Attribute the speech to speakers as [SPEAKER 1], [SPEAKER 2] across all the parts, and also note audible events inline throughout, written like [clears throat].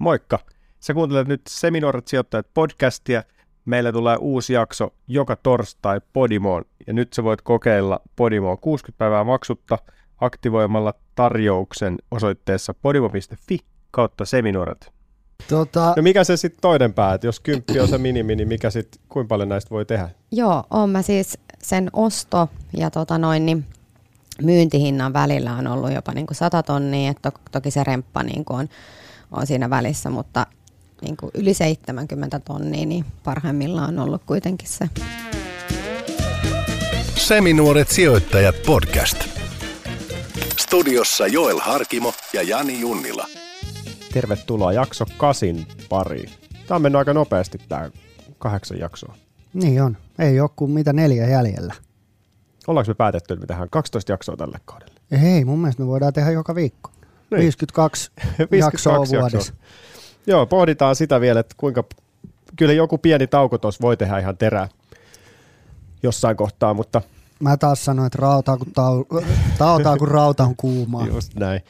[SPEAKER 1] Moikka! Sä kuuntelet nyt Seminoorat sijoittajat podcastia. Meillä tulee uusi jakso joka torstai Podimoon, ja nyt sä voit kokeilla Podimoa 60 päivää maksutta aktivoimalla tarjouksen osoitteessa podimo.fi kautta seminoorat. Tota... No mikä se sitten toinen pää, että jos kymppi on se minimi, niin mikä sitten, kuinka paljon näistä voi tehdä?
[SPEAKER 2] Joo, on mä siis sen osto ja tota noin, niin myyntihinnan välillä on ollut jopa niin kuin 100 tonnia, että to, toki se remppa niin kuin on, on siinä välissä, mutta niin kuin yli 70 tonnia, niin parhaimmillaan on ollut kuitenkin se.
[SPEAKER 3] Seminuoret sijoittajat podcast. Studiossa Joel Harkimo ja Jani Junnila.
[SPEAKER 1] Tervetuloa jakso kasin pariin. Tämä on mennyt aika nopeasti tämä kahdeksan jaksoa.
[SPEAKER 4] Niin on. Ei ole kuin mitä neljä jäljellä.
[SPEAKER 1] Ollaanko me päätetty, että me tehdään 12 jaksoa tälle kaudelle?
[SPEAKER 4] Hei, mun mielestä me voidaan tehdä joka viikko. Niin. 52, 52 [laughs] jaksoa vuodessa.
[SPEAKER 1] Joo, pohditaan sitä vielä, että kuinka, kyllä joku pieni tauko tuossa voi tehdä ihan terää jossain kohtaa, mutta...
[SPEAKER 4] Mä taas sanoin, että rautaa kun, tau, [laughs] tautaa, kun rauta on kuumaa.
[SPEAKER 1] Just näin.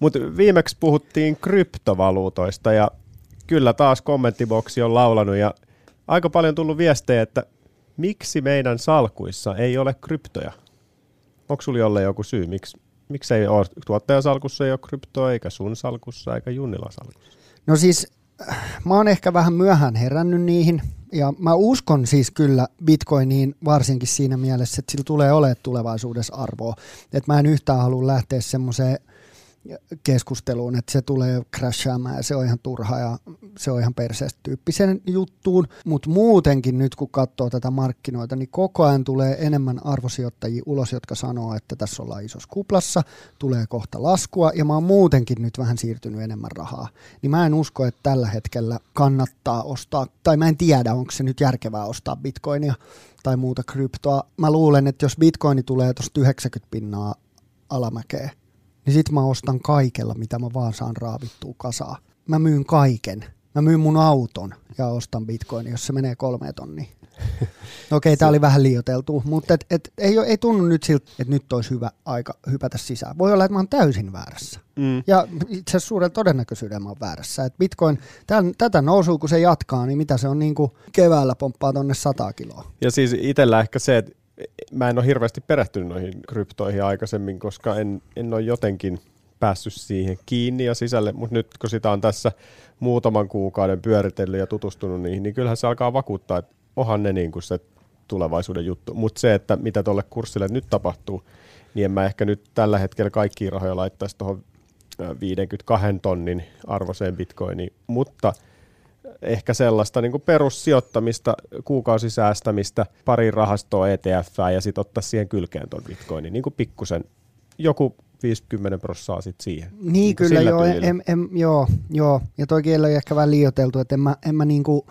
[SPEAKER 1] Mutta viimeksi puhuttiin kryptovaluutoista ja kyllä taas kommenttiboksi on laulanut ja aika paljon tullut viestejä, että miksi meidän salkuissa ei ole kryptoja? Onko sulla jolle joku syy, miksi, miksi ei ole tuottajan salkussa ei ole kryptoa, eikä sun salkussa, eikä Junnila salkussa?
[SPEAKER 4] No siis mä oon ehkä vähän myöhään herännyt niihin, ja mä uskon siis kyllä Bitcoiniin varsinkin siinä mielessä, että sillä tulee olemaan tulevaisuudessa arvoa. Että mä en yhtään halua lähteä semmoiseen keskusteluun, että se tulee crashaamaan ja se on ihan turha ja se on ihan perseestä tyyppisen juttuun, mutta muutenkin nyt kun katsoo tätä markkinoita, niin koko ajan tulee enemmän arvosijoittajia ulos, jotka sanoo, että tässä ollaan isossa kuplassa, tulee kohta laskua ja mä oon muutenkin nyt vähän siirtynyt enemmän rahaa, niin mä en usko, että tällä hetkellä kannattaa ostaa, tai mä en tiedä, onko se nyt järkevää ostaa bitcoinia tai muuta kryptoa. Mä luulen, että jos bitcoini tulee tuosta 90 pinnaa alamäkeä, niin sit mä ostan kaikella, mitä mä vaan saan raavittua kasaa. Mä myyn kaiken. Mä myyn mun auton ja ostan bitcoin, jos se menee kolme tonnia. [laughs] Okei, okay, tämä oli vähän liioteltu, mutta et, et, ei, ei tunnu nyt siltä, että nyt olisi hyvä aika hypätä sisään. Voi olla, että mä oon täysin väärässä. Mm. Ja itse asiassa suurella todennäköisyydellä mä oon väärässä. Et Bitcoin, tämän, tätä nousua kun se jatkaa, niin mitä se on niin kuin keväällä pomppaa tonne 100 kiloa.
[SPEAKER 1] Ja siis itsellä ehkä se, että mä en ole hirveästi perehtynyt noihin kryptoihin aikaisemmin, koska en, en ole jotenkin päässyt siihen kiinni ja sisälle, mutta nyt kun sitä on tässä muutaman kuukauden pyöritellyt ja tutustunut niihin, niin kyllähän se alkaa vakuuttaa, että onhan ne niin kuin se tulevaisuuden juttu. Mutta se, että mitä tuolle kurssille nyt tapahtuu, niin en mä ehkä nyt tällä hetkellä kaikkia rahoja laittaisi tuohon 52 tonnin arvoiseen bitcoiniin, mutta – ehkä sellaista niin kuin perussijoittamista, kuukausisäästämistä, pari rahastoa ETF ja sitten ottaa siihen kylkeen tuon bitcoinin, niin kuin pikkusen, joku 50 prossaa sitten siihen.
[SPEAKER 4] Niin, niin kyllä joo, em, em, joo, joo, ja toi kieli on ehkä vähän liioteltu, että en mä, en mä niin kuin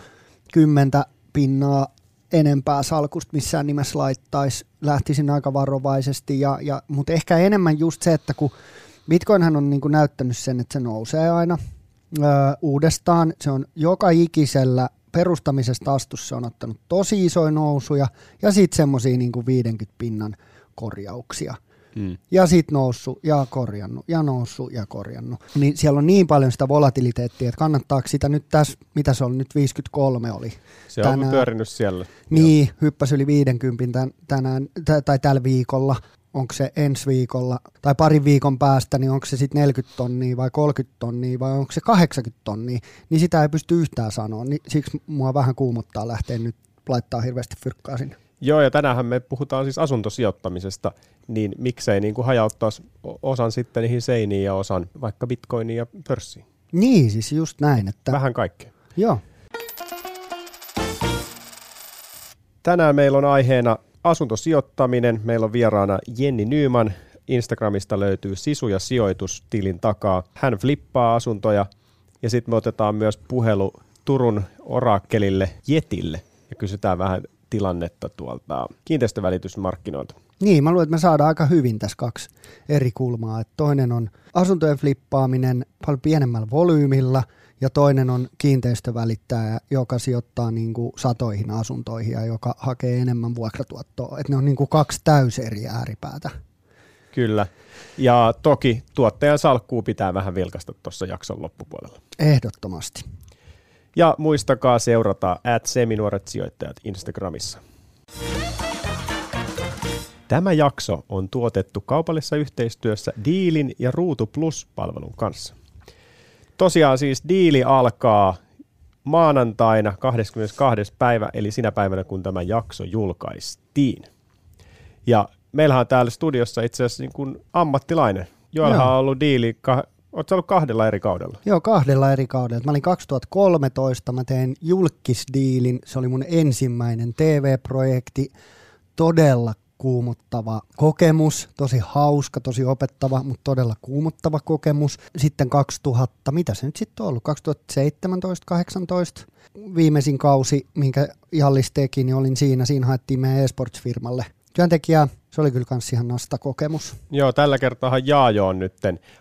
[SPEAKER 4] kymmentä pinnaa enempää salkusta missään nimessä laittaisi, lähtisin aika varovaisesti, ja, ja, mutta ehkä enemmän just se, että kun Bitcoinhan on niin kuin näyttänyt sen, että se nousee aina, ö, uudestaan. Se on joka ikisellä perustamisesta astussa se on ottanut tosi isoja nousuja ja sitten semmoisia niin 50 pinnan korjauksia. Mm. Ja sitten noussut ja korjannut ja noussut ja korjannut. Niin siellä on niin paljon sitä volatiliteettia, että kannattaako sitä nyt tässä, mitä se on nyt 53 oli.
[SPEAKER 1] Se tänään. on pyörinyt siellä.
[SPEAKER 4] Niin, hyppäsi yli 50 tänään, tai tällä viikolla onko se ensi viikolla tai parin viikon päästä, niin onko se sitten 40 tonnia vai 30 tonnia vai onko se 80 tonnia, niin sitä ei pysty yhtään sanoa. Niin siksi mua vähän kuumottaa lähteä nyt laittaa hirveästi fyrkkaa sinne.
[SPEAKER 1] Joo, ja tänäänhän me puhutaan siis asuntosijoittamisesta, niin miksei niin kuin hajauttaisi osan sitten niihin seiniin ja osan vaikka bitcoiniin ja pörssiin.
[SPEAKER 4] Niin, siis just näin. Että...
[SPEAKER 1] Vähän kaikkea.
[SPEAKER 4] Joo.
[SPEAKER 1] Tänään meillä on aiheena asuntosijoittaminen. Meillä on vieraana Jenni Nyyman. Instagramista löytyy Sisu ja sijoitus tilin takaa. Hän flippaa asuntoja ja sitten me otetaan myös puhelu Turun orakkelille Jetille ja kysytään vähän tilannetta tuolta kiinteistövälitysmarkkinoilta.
[SPEAKER 4] Niin, mä luulen, että me saadaan aika hyvin tässä kaksi eri kulmaa. Että toinen on asuntojen flippaaminen paljon pienemmällä volyymilla – ja toinen on kiinteistövälittäjä, joka sijoittaa niin kuin satoihin asuntoihin ja joka hakee enemmän vuokratuottoa. Et ne on niin kuin kaksi täysin eri ääripäätä.
[SPEAKER 1] Kyllä. Ja toki tuottajan salkkuu pitää vähän vilkasta tuossa jakson loppupuolella.
[SPEAKER 4] Ehdottomasti.
[SPEAKER 1] Ja muistakaa seurata at seminuoret sijoittajat Instagramissa. Tämä jakso on tuotettu kaupallisessa yhteistyössä Diilin ja Ruutu Plus-palvelun kanssa. Tosiaan siis diili alkaa maanantaina 22. päivä, eli sinä päivänä, kun tämä jakso julkaistiin. Ja meillähän on täällä studiossa itse asiassa niin kuin ammattilainen. Joelhan on ollut diili, Oletko ollut kahdella eri kaudella?
[SPEAKER 4] Joo, kahdella eri kaudella. Mä olin 2013, mä tein julkisdiilin, se oli mun ensimmäinen TV-projekti, todella kuumuttava kokemus, tosi hauska, tosi opettava, mutta todella kuumuttava kokemus. Sitten 2000, mitä se nyt sitten on ollut, 2017-2018, viimeisin kausi, minkä Jallis teki, niin olin siinä, siinä haettiin meidän esports-firmalle työntekijää. Se oli kyllä myös ihan nasta kokemus.
[SPEAKER 1] Joo, tällä kertaa Jaajo on nyt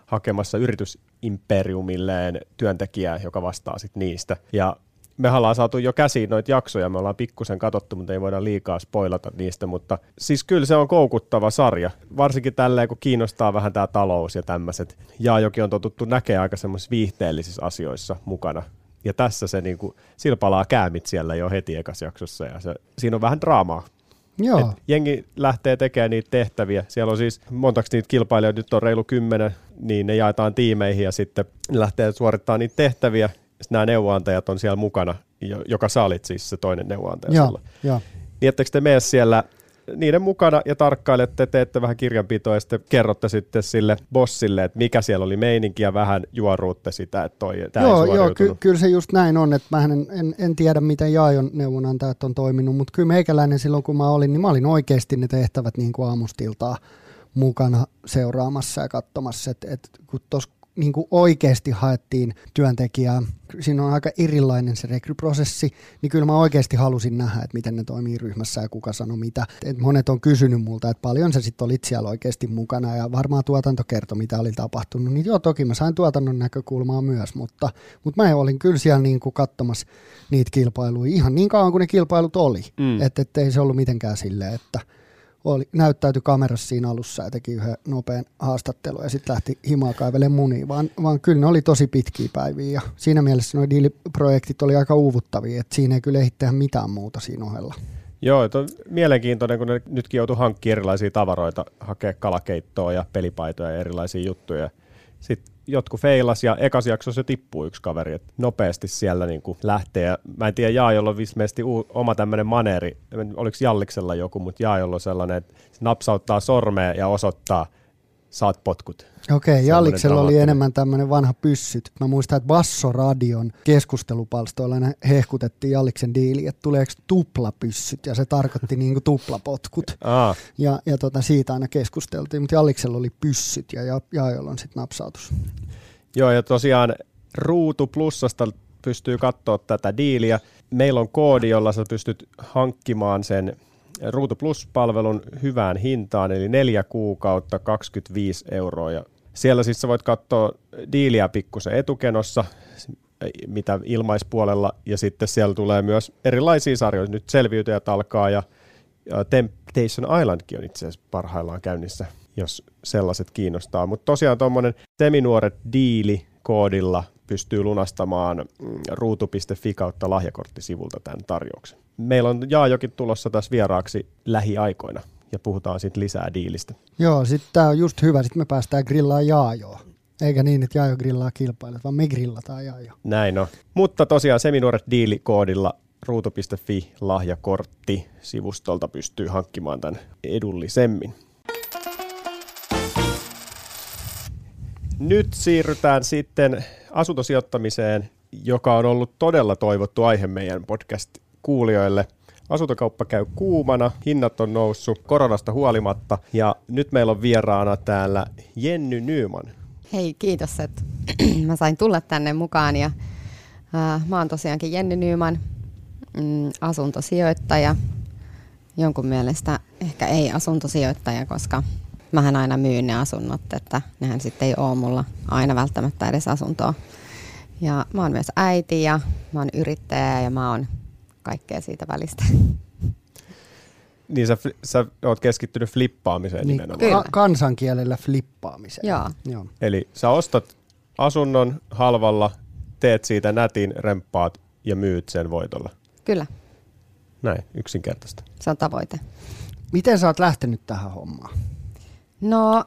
[SPEAKER 1] hakemassa yritysimperiumilleen työntekijää, joka vastaa sitten niistä. Ja me ollaan saatu jo käsiin noita jaksoja, me ollaan pikkusen katsottu, mutta ei voida liikaa spoilata niistä, mutta siis kyllä se on koukuttava sarja, varsinkin tälleen, kun kiinnostaa vähän tämä talous ja tämmöiset. Jaajokin on totuttu näkemään aika semmoisissa viihteellisissä asioissa mukana, ja tässä se niin kuin, sillä palaa käämit siellä jo heti ekas jaksossa, ja se, siinä on vähän draamaa.
[SPEAKER 4] Joo. Et
[SPEAKER 1] jengi lähtee tekemään niitä tehtäviä. Siellä on siis montaksi niitä kilpailijoita, nyt on reilu kymmenen, niin ne jaetaan tiimeihin ja sitten lähtee suorittamaan niitä tehtäviä sitten nämä neuvonantajat on siellä mukana, joka sä olit siis se toinen neuvonantaja
[SPEAKER 4] Joo, joo.
[SPEAKER 1] Niin ettekö te mene siellä niiden mukana ja tarkkailette, teette vähän kirjanpitoa ja sitten kerrotte sitten sille bossille, että mikä siellä oli meininki ja vähän juoruutte sitä, että toi tämä
[SPEAKER 4] Joo, ei joo ky- kyllä se just näin on, että mä en, en, en tiedä miten Jaajon neuvonantajat on toiminut, mutta kyllä meikäläinen silloin kun mä olin, niin mä olin oikeasti ne tehtävät niin kuin aamustiltaa mukana seuraamassa ja katsomassa, että et, kun tuossa niin kuin oikeasti haettiin työntekijää, siinä on aika erilainen se rekryprosessi, niin kyllä mä oikeasti halusin nähdä, että miten ne toimii ryhmässä ja kuka sanoi mitä. Et monet on kysynyt multa, että paljon sä sitten olit siellä oikeasti mukana ja varmaan tuotanto kertoi, mitä oli tapahtunut. Niin joo, toki mä sain tuotannon näkökulmaa myös, mutta, mutta mä olin kyllä siellä niin kuin katsomassa niitä kilpailuja ihan niin kauan kuin ne kilpailut oli. Mm. Että et ei se ollut mitenkään silleen, että – oli, näyttäytyi kamerassa siinä alussa ja teki yhden nopean haastattelun ja sitten lähti himaa kaivelemaan munia, vaan, vaan kyllä ne oli tosi pitkiä päiviä ja siinä mielessä nuo diiliprojektit oli aika uuvuttavia, että siinä ei kyllä ehdi tehdä mitään muuta siinä ohella.
[SPEAKER 1] Joo, on mielenkiintoinen, kun ne nytkin joutuu hankkimaan erilaisia tavaroita, hakea kalakeittoa ja pelipaitoja ja erilaisia juttuja. Sitten jotkut feilas ja ekas jaksossa se tippuu yksi kaveri, että nopeasti siellä niin kuin lähtee. Mä en tiedä, Jaajolla on oma tämmöinen maneeri, oliko Jalliksella joku, mutta Jaajolla on sellainen, että se napsauttaa sormea ja osoittaa – saat potkut.
[SPEAKER 4] Okei, okay, Jalliksella oli enemmän tämmöinen vanha pyssyt. Mä muistan, että Bassoradion keskustelupalstoilla ne hehkutettiin Jalliksen diili, että tuleeko tuplapyssyt, ja se tarkoitti niinku tuplapotkut. [laughs]
[SPEAKER 1] Aa.
[SPEAKER 4] Ja, ja tota, siitä aina keskusteltiin, mutta Jalliksella oli pyssyt ja, ja Jaajolla on sitten napsautus.
[SPEAKER 1] Joo, ja tosiaan Ruutu Plussasta pystyy katsoa tätä diiliä. Meillä on koodi, jolla sä pystyt hankkimaan sen Ruutu Plus-palvelun hyvään hintaan, eli neljä kuukautta 25 euroa. Ja siellä siis sä voit katsoa diiliä pikkusen etukenossa, mitä ilmaispuolella, ja sitten siellä tulee myös erilaisia sarjoja. Nyt selviytyjät alkaa, ja Temptation Islandkin on itse asiassa parhaillaan käynnissä, jos sellaiset kiinnostaa. Mutta tosiaan tuommoinen seminuoret diili koodilla pystyy lunastamaan mm, ruutu.fi kautta lahjakorttisivulta tämän tarjouksen. Meillä on Jaajokin tulossa tässä vieraaksi lähiaikoina ja puhutaan sitten lisää diilistä.
[SPEAKER 4] Joo, sitten tämä on just hyvä, sitten me päästään grillaa Jaajoa. Eikä niin, että Jaajo grillaa kilpailijat, vaan me grillataan Jaajo.
[SPEAKER 1] Näin on. Mutta tosiaan Seminuoret diilikoodilla ruutu.fi lahjakortti sivustolta pystyy hankkimaan tämän edullisemmin. Nyt siirrytään sitten asuntosijoittamiseen, joka on ollut todella toivottu aihe meidän podcast-kuulijoille. Asuntokauppa käy kuumana, hinnat on noussut koronasta huolimatta ja nyt meillä on vieraana täällä Jenny Nyyman.
[SPEAKER 2] Hei, kiitos, että [clears throat] mä sain tulla tänne mukaan ja äh, mä oon tosiaankin Jenny Nyyman, mm, asuntosijoittaja, jonkun mielestä ehkä ei asuntosijoittaja, koska mähän aina myyn ne asunnot, että nehän sitten ei ole mulla aina välttämättä edes asuntoa. Ja mä oon myös äiti ja mä oon yrittäjä ja mä oon kaikkea siitä välistä. [laughs]
[SPEAKER 1] Niin sä, sä oot keskittynyt flippaamiseen
[SPEAKER 4] Niin,
[SPEAKER 1] nimenomaan.
[SPEAKER 2] Kyllä.
[SPEAKER 4] ka- kansankielellä flippaamiseen.
[SPEAKER 2] Joo.
[SPEAKER 4] Joo.
[SPEAKER 1] Eli sä ostat asunnon halvalla, teet siitä nätin, remppaat ja myyt sen voitolla.
[SPEAKER 2] Kyllä,
[SPEAKER 1] Näin, yksinkertaista.
[SPEAKER 2] se on tavoite.
[SPEAKER 4] Miten sä oot lähtenyt tähän hommaan?
[SPEAKER 2] No,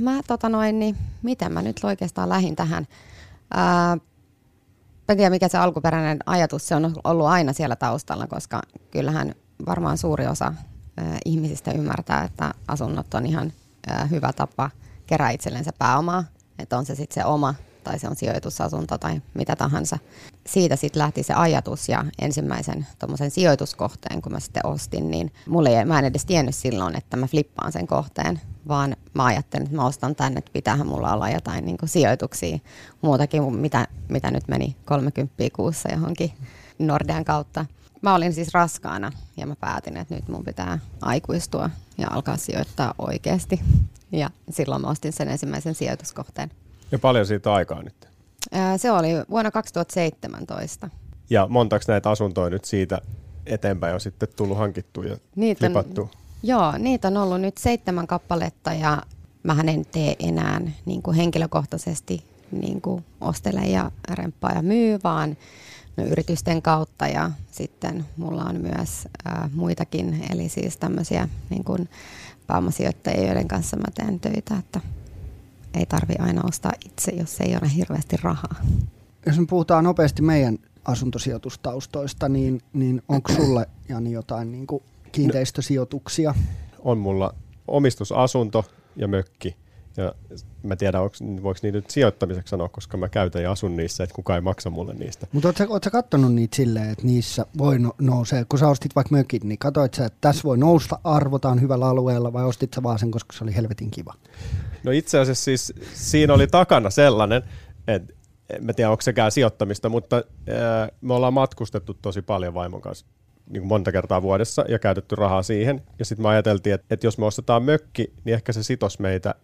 [SPEAKER 2] mä tota noin, niin miten mä nyt oikeastaan lähdin tähän? Ää, en tiedä, mikä se alkuperäinen ajatus, se on ollut aina siellä taustalla, koska kyllähän varmaan suuri osa ää, ihmisistä ymmärtää, että asunnot on ihan ää, hyvä tapa kerää itsellensä pääomaa, että on se sitten se oma tai se on sijoitusasunto tai mitä tahansa. Siitä sitten lähti se ajatus ja ensimmäisen tuommoisen sijoituskohteen, kun mä sitten ostin, niin mulle ei, mä en edes tiennyt silloin, että mä flippaan sen kohteen, vaan mä ajattelin, että mä ostan tänne, että pitäähän mulla olla jotain niin sijoituksia, muutakin, kuin mitä, mitä nyt meni 30 kuussa johonkin Nordean kautta. Mä olin siis raskaana ja mä päätin, että nyt mun pitää aikuistua ja alkaa sijoittaa oikeasti. Ja silloin mä ostin sen ensimmäisen sijoituskohteen.
[SPEAKER 1] Ja paljon siitä aikaa nyt.
[SPEAKER 2] Se oli vuonna 2017.
[SPEAKER 1] Ja montaks näitä asuntoja nyt siitä eteenpäin on sitten tullut hankittua ja
[SPEAKER 2] Niitä on,
[SPEAKER 1] flipattua?
[SPEAKER 2] joo, niitä on ollut nyt seitsemän kappaletta ja mähän en tee enää niin kuin henkilökohtaisesti niin kuin ostele ja remppaa ja myy, vaan no, yritysten kautta ja sitten mulla on myös ää, muitakin, eli siis tämmöisiä niin kuin pääomasijoittajia, joiden kanssa mä teen töitä, että ei tarvi aina ostaa itse, jos ei ole hirveästi rahaa.
[SPEAKER 4] Jos me puhutaan nopeasti meidän asuntosijoitustaustoista, niin, niin onko sulle Jani jotain niin kuin kiinteistösijoituksia?
[SPEAKER 1] On mulla omistusasunto ja mökki. Ja mä tiedän, onks, voiko niitä nyt sijoittamiseksi sanoa, koska mä käytän ja asun niissä, että kukaan ei maksa mulle niistä.
[SPEAKER 4] Mutta ootko, ootko katsonut niitä silleen, että niissä voi no, nousee, kun sä ostit vaikka mökin, niin katsoit sä, että tässä voi nousta arvotaan hyvällä alueella vai ostit sä vaan sen, koska se oli helvetin kiva?
[SPEAKER 1] No itse asiassa siis siinä oli takana sellainen, että en mä tiedä onko sekään sijoittamista, mutta ää, me ollaan matkustettu tosi paljon vaimon kanssa niin kuin monta kertaa vuodessa ja käytetty rahaa siihen. Ja sitten me ajateltiin, että, että jos me ostetaan mökki, niin ehkä se sitos meitä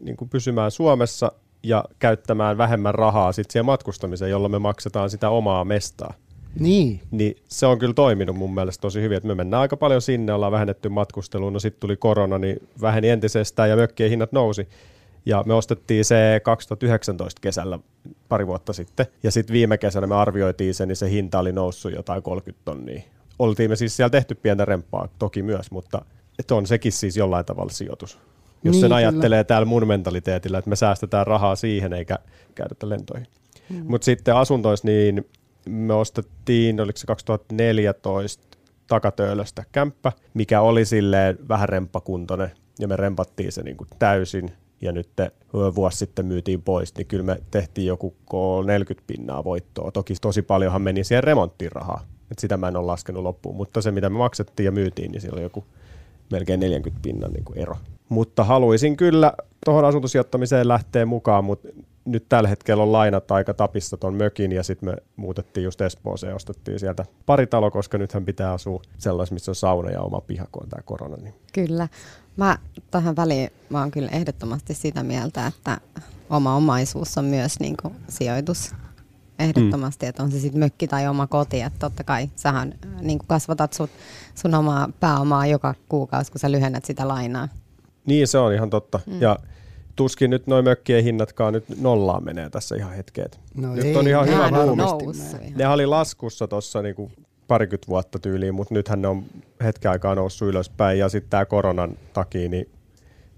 [SPEAKER 1] niin kuin pysymään Suomessa ja käyttämään vähemmän rahaa sitten siihen matkustamiseen, jolloin me maksetaan sitä omaa mestaa.
[SPEAKER 4] Niin,
[SPEAKER 1] Niin se on kyllä toiminut mun mielestä tosi hyvin, että me mennään aika paljon sinne, ollaan vähennetty matkustelua, no sitten tuli korona, niin väheni entisestään ja mökkien hinnat nousi. Ja me ostettiin se 2019 kesällä pari vuotta sitten. Ja sitten viime kesänä me arvioitiin sen, niin se hinta oli noussut jotain 30 tonnia. Oltiin me siis siellä tehty pientä remppaa toki myös, mutta on sekin siis jollain tavalla sijoitus. Jos
[SPEAKER 4] Niin,
[SPEAKER 1] sen
[SPEAKER 4] kyllä.
[SPEAKER 1] ajattelee täällä mun mentaliteetillä, että me säästetään rahaa siihen eikä käytetä lentoihin. Mm. Mutta sitten asuntoissa, niin me ostettiin, oliko se 2014 takatöölöstä kämppä, mikä oli silleen vähän remppakuntoinen, ja me rempattiin se niin kuin täysin, ja nyt te, vuosi sitten myytiin pois, niin kyllä me tehtiin joku 40 pinnaa voittoa. Toki tosi paljonhan meni siihen remonttiin rahaa, että sitä mä en ole laskenut loppuun, mutta se mitä me maksettiin ja myytiin, niin siellä oli joku melkein 40 pinnan niin kuin ero. Mutta haluaisin kyllä tuohon asuntosijoittamiseen lähteä mukaan, mutta nyt tällä hetkellä on lainat aika tapissa ton mökin ja sitten me muutettiin just Espooseen ja ostettiin sieltä pari talo, koska nythän pitää asua sellaisessa, missä on sauna ja oma piha, kun on tämä korona. Niin.
[SPEAKER 2] Kyllä. Mä tähän väliin mä oon kyllä ehdottomasti sitä mieltä, että oma omaisuus on myös niin kuin sijoitus. Ehdottomasti, mm. että on se sitten mökki tai oma koti, että totta kai sähän niin kasvatat sun, sun omaa pääomaa joka kuukausi, kun sä lyhennät sitä lainaa.
[SPEAKER 1] Niin, se on ihan totta. Mm. Ja tuskin nyt noin mökkien hinnatkaan nyt nollaan menee tässä ihan hetkeet.
[SPEAKER 4] No
[SPEAKER 1] nyt
[SPEAKER 4] ei,
[SPEAKER 1] on ihan hyvä
[SPEAKER 2] ihan.
[SPEAKER 1] Ne oli laskussa tuossa niinku parikymmentä vuotta tyyliin, mutta nythän ne on hetken aikaa noussut ylöspäin ja sitten tämä koronan takia niin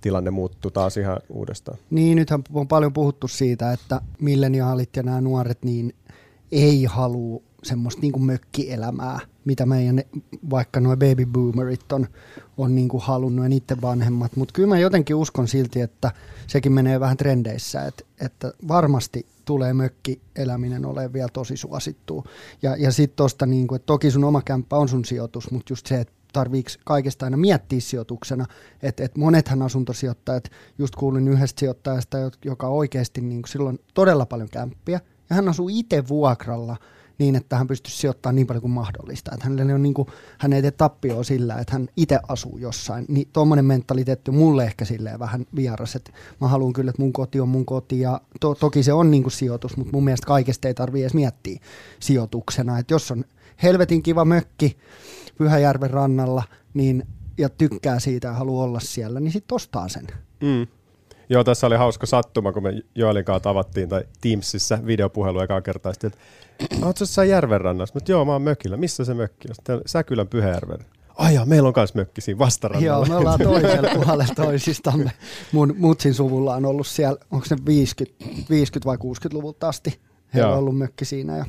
[SPEAKER 1] tilanne muuttuu taas ihan uudestaan.
[SPEAKER 4] Niin, nythän on paljon puhuttu siitä, että milleniaalit ja nämä nuoret niin ei halua semmoista niin kuin mökkielämää, mitä meidän vaikka nuo baby boomerit on, on niin kuin halunnut ja niiden vanhemmat. Mutta kyllä mä jotenkin uskon silti, että sekin menee vähän trendeissä, että, että varmasti tulee mökkieläminen olemaan vielä tosi suosittua. Ja, ja sitten tuosta, niin kuin, että toki sun oma kämppä on sun sijoitus, mutta just se, että tarviiko kaikesta aina miettiä sijoituksena. Että et monethan asuntosijoittajat, just kuulin yhdestä sijoittajasta, jo- joka oikeasti niin kuin silloin todella paljon kämppiä, ja hän asuu itse vuokralla niin, että hän pystyisi sijoittamaan niin paljon kuin mahdollista. Että hänelle on niin kuin, hän ei tee tappioa sillä, että hän itse asuu jossain. Niin tuommoinen mentaliteetti on mulle ehkä silleen vähän vieras, että mä haluan kyllä, että mun koti on mun koti ja to, toki se on niin kuin sijoitus, mutta mun mielestä kaikesta ei tarvitse edes miettiä sijoituksena. Että jos on helvetin kiva mökki Pyhäjärven rannalla, niin ja tykkää siitä ja haluaa olla siellä, niin sitten ostaa sen.
[SPEAKER 1] Mm. Joo, tässä oli hauska sattuma, kun me Joelin kanssa tavattiin tai Teamsissa videopuhelu ekaa kertaa. Sitten, että ootko jossain järvenrannassa? Mutta joo, mä oon mökillä. Missä se mökki on? Säkylän Pyhäjärven. Ai joo, meillä on myös mökki siinä vastarannalla.
[SPEAKER 4] Joo, me ollaan [laughs] toisella puolella toisistamme. Mun mutsin suvulla on ollut siellä, onko se 50, 50 vai 60-luvulta asti. Heillä on ollut mökki siinä. Ja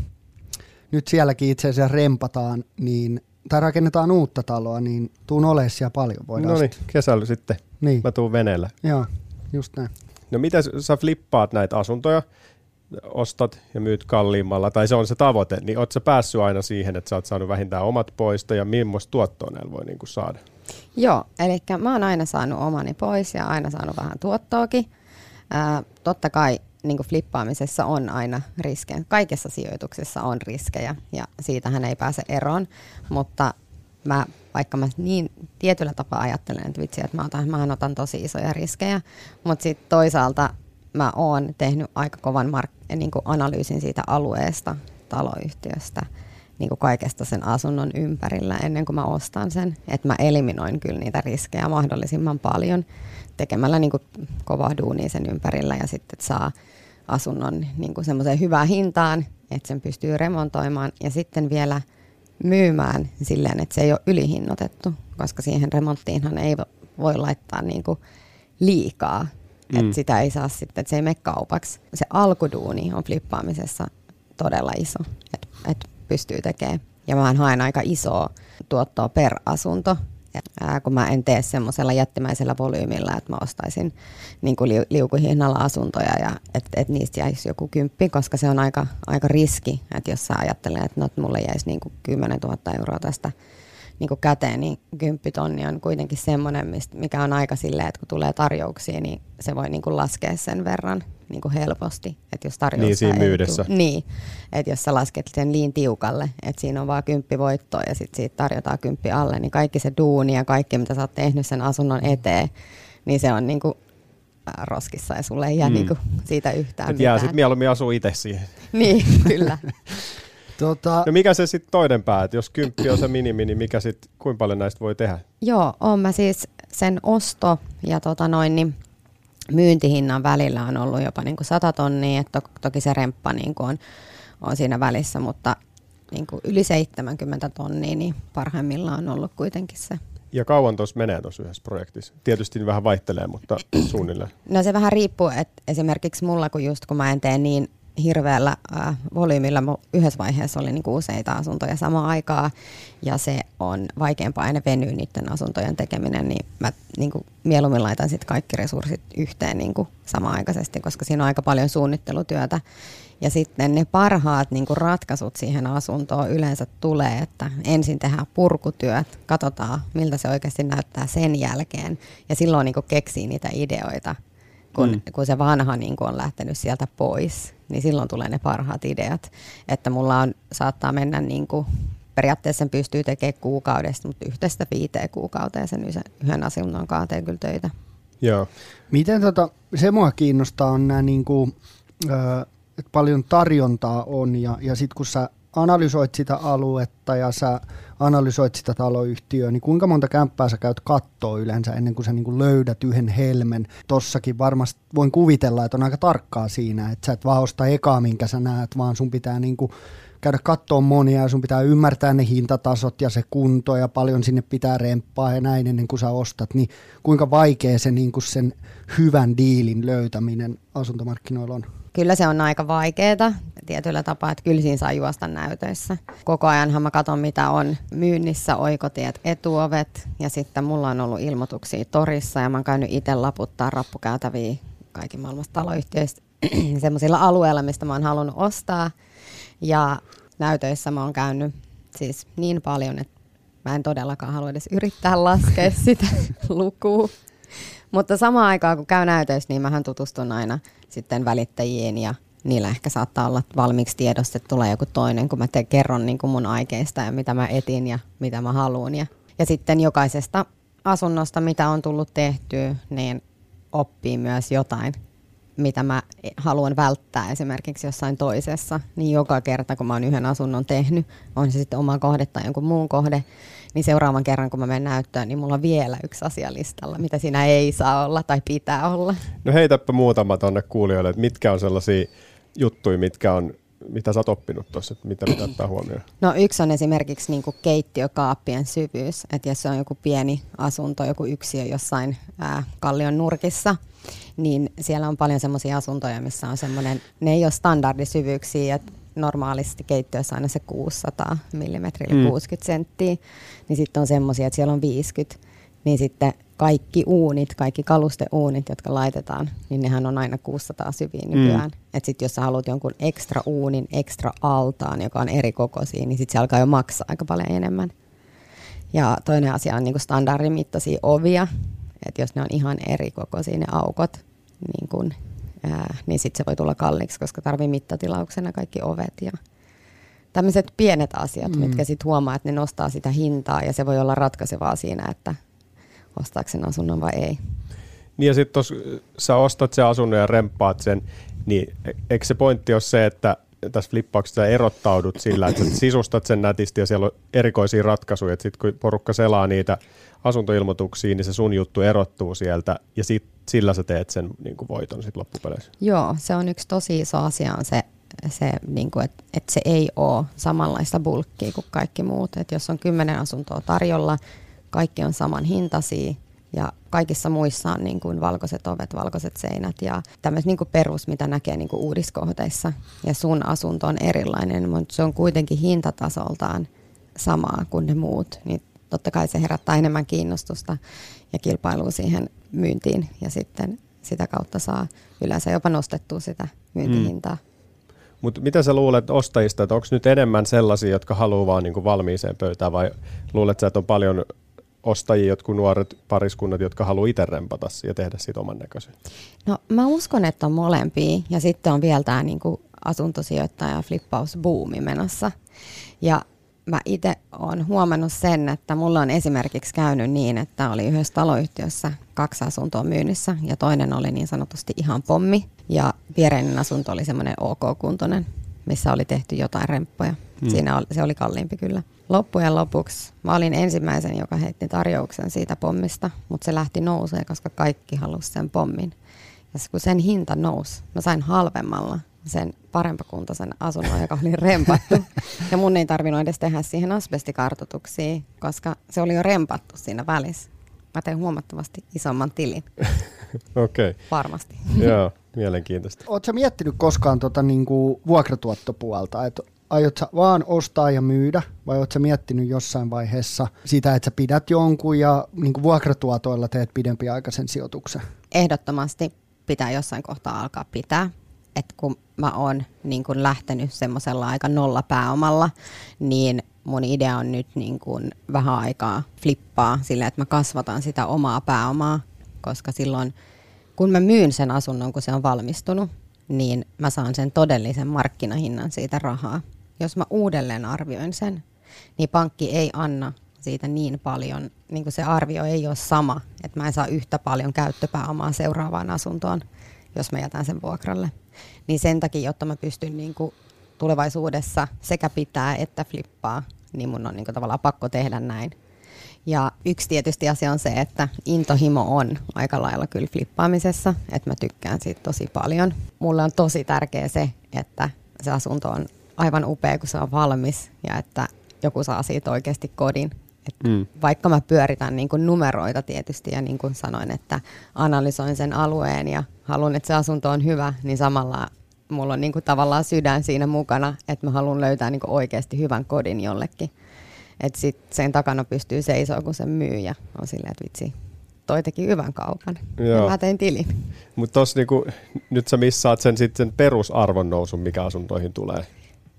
[SPEAKER 4] nyt sielläkin itse asiassa rempataan, niin, tai rakennetaan uutta taloa, niin tuun olemaan siellä paljon. Voidaan
[SPEAKER 1] no niin, kesällä sitten.
[SPEAKER 4] Niin.
[SPEAKER 1] Mä tuun veneellä.
[SPEAKER 4] Joo, just näin.
[SPEAKER 1] No miten sä flippaat näitä asuntoja, ostat ja myyt kalliimmalla, tai se on se tavoite, niin oot sä päässyt aina siihen, että sä oot saanut vähintään omat poista ja millaista tuottoa näillä voi niinku saada?
[SPEAKER 2] Joo, eli mä oon aina saanut omani pois ja aina saanut vähän tuottoakin. Ää, totta kai niin flippaamisessa on aina riskejä. Kaikessa sijoituksessa on riskejä ja siitähän ei pääse eroon, mutta mä, vaikka mä niin tietyllä tapaa ajattelen, että vitsi, että mä otan, mä otan tosi isoja riskejä, mutta sitten toisaalta mä oon tehnyt aika kovan mark- niin kuin analyysin siitä alueesta, taloyhtiöstä, niin kuin kaikesta sen asunnon ympärillä ennen kuin mä ostan sen. Että mä eliminoin kyllä niitä riskejä mahdollisimman paljon tekemällä niin kuin kovaa duunia sen ympärillä ja sitten saa asunnon niin semmoiseen hyvään hintaan, että sen pystyy remontoimaan ja sitten vielä myymään silleen, että se ei ole ylihinnoitettu, koska siihen remonttiinhan ei voi laittaa niin kuin liikaa, mm. että sitä ei saa sitten, että se ei mene kaupaksi. Se alkuduuni on flippaamisessa todella iso, että et pystyy tekemään. Ja mä haen aika isoa tuottoa per asunto, ää, kun mä en tee semmoisella jättimäisellä volyymilla, että mä ostaisin niin kuin li, liukuhinnalla asuntoja ja että et niistä jäisi joku kymppi, koska se on aika, aika riski, että jos sä ajattelet, että no, mulle jäisi niin kuin 10 000 euroa tästä niin kuin käteen, niin kymppitonni on kuitenkin semmoinen, mikä on aika silleen, että kun tulee tarjouksia, niin se voi niin kuin laskea sen verran niin kuin helposti. Että jos tarjous
[SPEAKER 1] niin siinä myydessä.
[SPEAKER 2] Tuu, niin, että jos sä lasket sen liin tiukalle, että siinä on vaan kymppi voittoa ja sitten siitä tarjotaan kymppi alle, niin kaikki se duuni ja kaikki, mitä sä oot tehnyt sen asunnon eteen, niin se on niin kuin roskissa ja sulle ei jää mm. niin kuin siitä yhtään
[SPEAKER 1] Et jää sitten mieluummin asuu itse siihen.
[SPEAKER 2] niin, [laughs] kyllä.
[SPEAKER 1] Tota... No mikä se sitten toinen pää, että jos kymppi on se minimi, niin mikä sitten, kuinka paljon näistä voi tehdä?
[SPEAKER 2] Joo, on mä siis sen osto ja tota noin, niin myyntihinnan välillä on ollut jopa niin kuin 100 tonnia, että to, toki se remppa niin kuin on, on siinä välissä, mutta niin kuin yli 70 tonnia, niin parhaimmillaan on ollut kuitenkin se.
[SPEAKER 1] Ja kauan tuossa menee tuossa yhdessä projektissa? Tietysti vähän vaihtelee, mutta [clears throat] suunnilleen.
[SPEAKER 2] No se vähän riippuu, että esimerkiksi mulla, kun just kun mä en tee niin hirveällä äh, volyymilla. Yhdessä vaiheessa oli niinku useita asuntoja samaan aikaa ja se on vaikeampaa aina venyä niiden asuntojen tekeminen, niin mä niinku mieluummin laitan sit kaikki resurssit yhteen niinku samaaikaisesti, koska siinä on aika paljon suunnittelutyötä. Ja sitten ne parhaat niinku ratkaisut siihen asuntoon yleensä tulee, että ensin tehdään purkutyöt, katsotaan miltä se oikeasti näyttää sen jälkeen ja silloin niinku keksii niitä ideoita kun, mm. kun se vanha niin kun on lähtenyt sieltä pois, niin silloin tulee ne parhaat ideat. Että mulla on, saattaa mennä niin kuin, periaatteessa sen pystyy tekemään kuukaudesta, mutta yhteistä viiteen kuukauteen sen yhden asunnon kaateen kyllä töitä.
[SPEAKER 1] Joo.
[SPEAKER 4] Miten tota, se mua kiinnostaa on nämä niin kuin, että paljon tarjontaa on ja, ja sitten kun sä analysoit sitä aluetta ja sä analysoit sitä taloyhtiöä, niin kuinka monta kämppää sä käyt kattoa yleensä ennen kuin sä niin kuin löydät yhden helmen? Tossakin varmasti voin kuvitella, että on aika tarkkaa siinä, että sä et vaan osta ekaa, minkä sä näet, vaan sun pitää niin kuin käydä kattoon monia ja sun pitää ymmärtää ne hintatasot ja se kunto ja paljon sinne pitää remppaa ja näin ennen kuin sä ostat, niin kuinka vaikea se niin kuin sen hyvän diilin löytäminen asuntomarkkinoilla on?
[SPEAKER 2] Kyllä se on aika vaikeaa tietyllä tapaa, että kyllä siinä saa juosta näytöissä. Koko ajanhan mä katson, mitä on myynnissä, oikotiet, etuovet ja sitten mulla on ollut ilmoituksia torissa ja mä oon käynyt itse laputtaa rappukäytäviä kaikki maailmasta taloyhtiöistä [clears throat] semmoisilla alueilla, mistä mä oon halunnut ostaa. Ja näytöissä mä oon käynyt siis niin paljon, että mä en todellakaan halua edes yrittää laskea [laughs] sitä lukua. Mutta samaan aikaan, kun käy näytöissä, niin mähän tutustun aina sitten välittäjiin ja niillä ehkä saattaa olla valmiiksi tiedossa, että tulee joku toinen, kun mä te kerron niin kuin mun aikeista ja mitä mä etin ja mitä mä haluan. Ja, ja sitten jokaisesta asunnosta, mitä on tullut tehtyä, niin oppii myös jotain mitä mä haluan välttää esimerkiksi jossain toisessa, niin joka kerta kun mä oon yhden asunnon tehnyt, on se sitten oma kohde tai jonkun muun kohde, niin seuraavan kerran kun mä menen näyttöön, niin mulla on vielä yksi asia listalla, mitä siinä ei saa olla tai pitää olla.
[SPEAKER 1] No heitäpä muutama tonne kuulijoille, että mitkä on sellaisia juttuja, mitkä on mitä sä oot oppinut tuossa, että mitä pitää ottaa huomioon? [clears throat]
[SPEAKER 2] No yksi on esimerkiksi niin keittiökaappien syvyys, että jos se on joku pieni asunto, joku yksiö jossain ää, kallion nurkissa, niin siellä on paljon semmoisia asuntoja, missä on semmoinen, ne ei ole standardisyvyyksiä, että normaalisti keittiössä aina se 600 mm, mm. 60 senttiä, niin sitten on semmoisia, että siellä on 50, niin sitten kaikki uunit, kaikki kalusteuunit, jotka laitetaan, niin nehän on aina 600 syviä nykyään. Mm. Että sitten jos sä haluat jonkun ekstra uunin, ekstra altaan, joka on eri kokoisia, niin sitten se alkaa jo maksaa aika paljon enemmän. Ja toinen asia on niinku standardimittaisia ovia, että jos ne on ihan eri kokoisia ne aukot, niin, kun, ää, niin sitten se voi tulla kalliiksi, koska tarvii mittatilauksena kaikki ovet ja tämmöiset pienet asiat, mm. mitkä sitten huomaa, että ne nostaa sitä hintaa ja se voi olla ratkaisevaa siinä, että ostaako sen asunnon vai ei.
[SPEAKER 1] Niin ja sitten jos sä ostat sen asunnon ja remppaat sen, niin e-, eikö se pointti ole se, että tässä flippauksessa erottaudut sillä, että sisustat sen nätisti ja siellä on erikoisia ratkaisuja, sitten kun porukka selaa niitä asuntoilmoituksia, niin se sun juttu erottuu sieltä ja sit, sillä sä teet sen niin kuin voiton sit loppupeleissä.
[SPEAKER 2] Joo, se on yksi tosi iso asia on se, se niin kuin, että, että se ei ole samanlaista bulkkia kuin kaikki muut. Että jos on kymmenen asuntoa tarjolla, kaikki on saman hintaisia ja kaikissa muissa on niin kuin valkoiset ovet, valkoiset seinät ja tämmöiset niin kuin perus, mitä näkee niin kuin uudiskohteissa. Ja sun asunto on erilainen, mutta se on kuitenkin hintatasoltaan samaa kuin ne muut. Niin totta kai se herättää enemmän kiinnostusta ja kilpailua siihen myyntiin ja sitten sitä kautta saa yleensä jopa nostettua sitä myyntihintaa. Mm.
[SPEAKER 1] Mutta mitä sä luulet ostajista, että onko nyt enemmän sellaisia, jotka haluaa vaan niinku valmiiseen pöytään vai luulet sä, että on paljon ostajia, jotkut nuoret pariskunnat, jotka haluaa itse rempata ja tehdä siitä oman näköisen?
[SPEAKER 2] No mä uskon, että on molempia ja sitten on vielä tämä niinku asuntosijoittaja flippausbuumi menossa. Ja mä itse olen huomannut sen, että mulla on esimerkiksi käynyt niin, että oli yhdessä taloyhtiössä kaksi asuntoa myynnissä ja toinen oli niin sanotusti ihan pommi ja viereinen asunto oli semmoinen ok-kuntoinen, missä oli tehty jotain remppoja. Mm. Siinä oli, se oli kalliimpi kyllä. Loppujen lopuksi mä olin ensimmäisen, joka heitti tarjouksen siitä pommista, mutta se lähti nousee, koska kaikki halusi sen pommin. Ja kun sen hinta nousi, mä sain halvemmalla sen parempakuntoisen asunnon, joka oli rempattu. [laughs] ja mun ei tarvinnut edes tehdä siihen asbestikartotuksia, koska se oli jo rempattu siinä välissä. Mä tein huomattavasti isomman tilin. [laughs]
[SPEAKER 1] Okei. Okay.
[SPEAKER 2] Varmasti.
[SPEAKER 1] Joo, [laughs] mielenkiintoista.
[SPEAKER 4] Oletko miettinyt koskaan tota, niinku, vuokratuottopuolta, että aiot sä vaan ostaa ja myydä, vai oletko miettinyt jossain vaiheessa sitä, että sä pidät jonkun ja niin kuin vuokratuotoilla teet pidempiaikaisen sijoituksen?
[SPEAKER 2] Ehdottomasti pitää jossain kohtaa alkaa pitää. että kun mä oon niin kun lähtenyt semmoisella aika nolla pääomalla, niin mun idea on nyt niin kun vähän aikaa flippaa sillä, että mä kasvatan sitä omaa pääomaa, koska silloin kun mä myyn sen asunnon, kun se on valmistunut, niin mä saan sen todellisen markkinahinnan siitä rahaa jos mä uudelleen arvioin sen, niin pankki ei anna siitä niin paljon, niin kuin se arvio ei ole sama, että mä en saa yhtä paljon käyttöpääomaa seuraavaan asuntoon, jos mä jätän sen vuokralle. Niin sen takia, jotta mä pystyn niin kuin tulevaisuudessa sekä pitää että flippaa, niin mun on niin kuin tavallaan pakko tehdä näin. Ja yksi tietysti asia on se, että intohimo on aika lailla kyllä flippaamisessa, että mä tykkään siitä tosi paljon. Mulle on tosi tärkeä se, että se asunto on aivan upea, kun se on valmis ja että joku saa siitä oikeasti kodin. Et mm. Vaikka mä pyöritän niin kuin numeroita tietysti ja niin kuin sanoin, että analysoin sen alueen ja haluan, että se asunto on hyvä, niin samalla mulla on niin kuin tavallaan sydän siinä mukana, että mä haluan löytää niin kuin oikeasti hyvän kodin jollekin. Että sit sen takana pystyy seisomaan, kun se myy ja on silleen, että vitsi, toi teki hyvän kaupan. Joo. Ja mä tein tilin.
[SPEAKER 1] Mutta niinku, nyt sä missaat sen, sit sen perusarvon nousun, mikä asuntoihin tulee.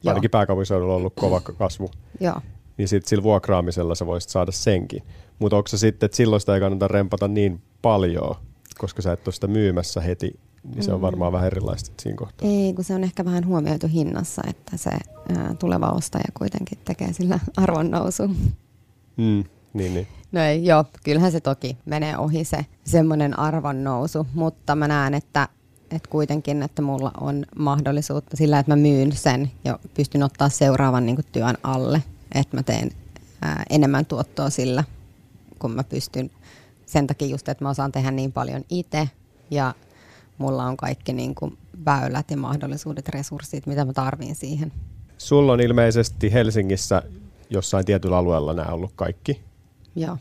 [SPEAKER 1] Joo. Ainakin pääkaupunkiseudulla on ollut kova kasvu.
[SPEAKER 2] Joo.
[SPEAKER 1] Niin sitten sillä vuokraamisella sä voisit saada senkin. Mutta onko se sitten, että silloin sitä ei kannata rempata niin paljon, koska sä et ole sitä myymässä heti, niin se on mm. varmaan vähän erilaista siinä kohtaa.
[SPEAKER 2] Ei, kun se on ehkä vähän huomioitu hinnassa, että se ää, tuleva ostaja kuitenkin tekee sillä [laughs] arvonnousu.
[SPEAKER 1] Mm, niin, niin.
[SPEAKER 2] No ei, joo, kyllähän se toki menee ohi se semmoinen arvonnousu, mutta mä näen, että et kuitenkin, että mulla on mahdollisuutta sillä, että mä myyn sen ja pystyn ottaa seuraavan niin kuin työn alle, että mä teen ää, enemmän tuottoa sillä, kun mä pystyn sen takia just, että mä osaan tehdä niin paljon itse ja mulla on kaikki niin kuin väylät ja mahdollisuudet, resurssit, mitä mä tarviin siihen.
[SPEAKER 1] Sulla on ilmeisesti Helsingissä jossain tietyllä alueella nämä ollut kaikki.
[SPEAKER 2] Joo.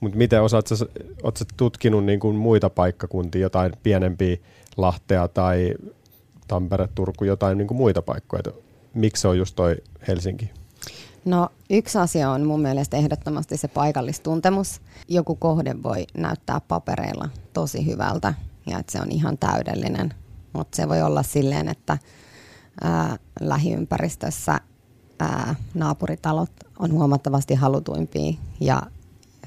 [SPEAKER 1] Mutta miten osaat sä, oot sä tutkinut niin kuin muita paikkakuntia, jotain pienempiä Lahtea tai Tampere, Turku, jotain niin kuin muita paikkoja? Miksi se on just toi Helsinki?
[SPEAKER 2] No yksi asia on mun mielestä ehdottomasti se paikallistuntemus. Joku kohde voi näyttää papereilla tosi hyvältä ja että se on ihan täydellinen, mutta se voi olla silleen, että ää, lähiympäristössä ää, naapuritalot on huomattavasti halutuimpia ja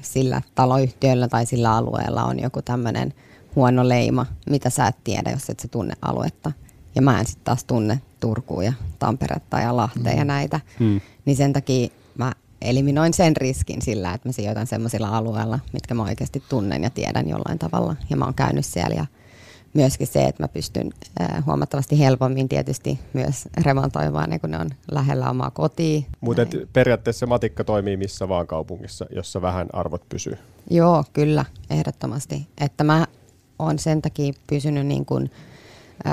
[SPEAKER 2] sillä taloyhtiöllä tai sillä alueella on joku tämmöinen huono leima, mitä sä et tiedä, jos et sä tunne aluetta. Ja mä en sitten taas tunne Turkuun ja Tamperetta ja Lahtea mm. ja näitä. Mm. Niin sen takia mä eliminoin sen riskin sillä, että mä sijoitan semmoisilla alueilla, mitkä mä oikeasti tunnen ja tiedän jollain tavalla. Ja mä oon käynyt siellä ja myöskin se, että mä pystyn äh, huomattavasti helpommin tietysti myös remontoimaan, niin kun ne on lähellä omaa kotia.
[SPEAKER 1] Mutta periaatteessa matikka toimii missä vaan kaupungissa, jossa vähän arvot pysyy.
[SPEAKER 2] Joo, kyllä, ehdottomasti. Että mä oon sen takia pysynyt niin kuin,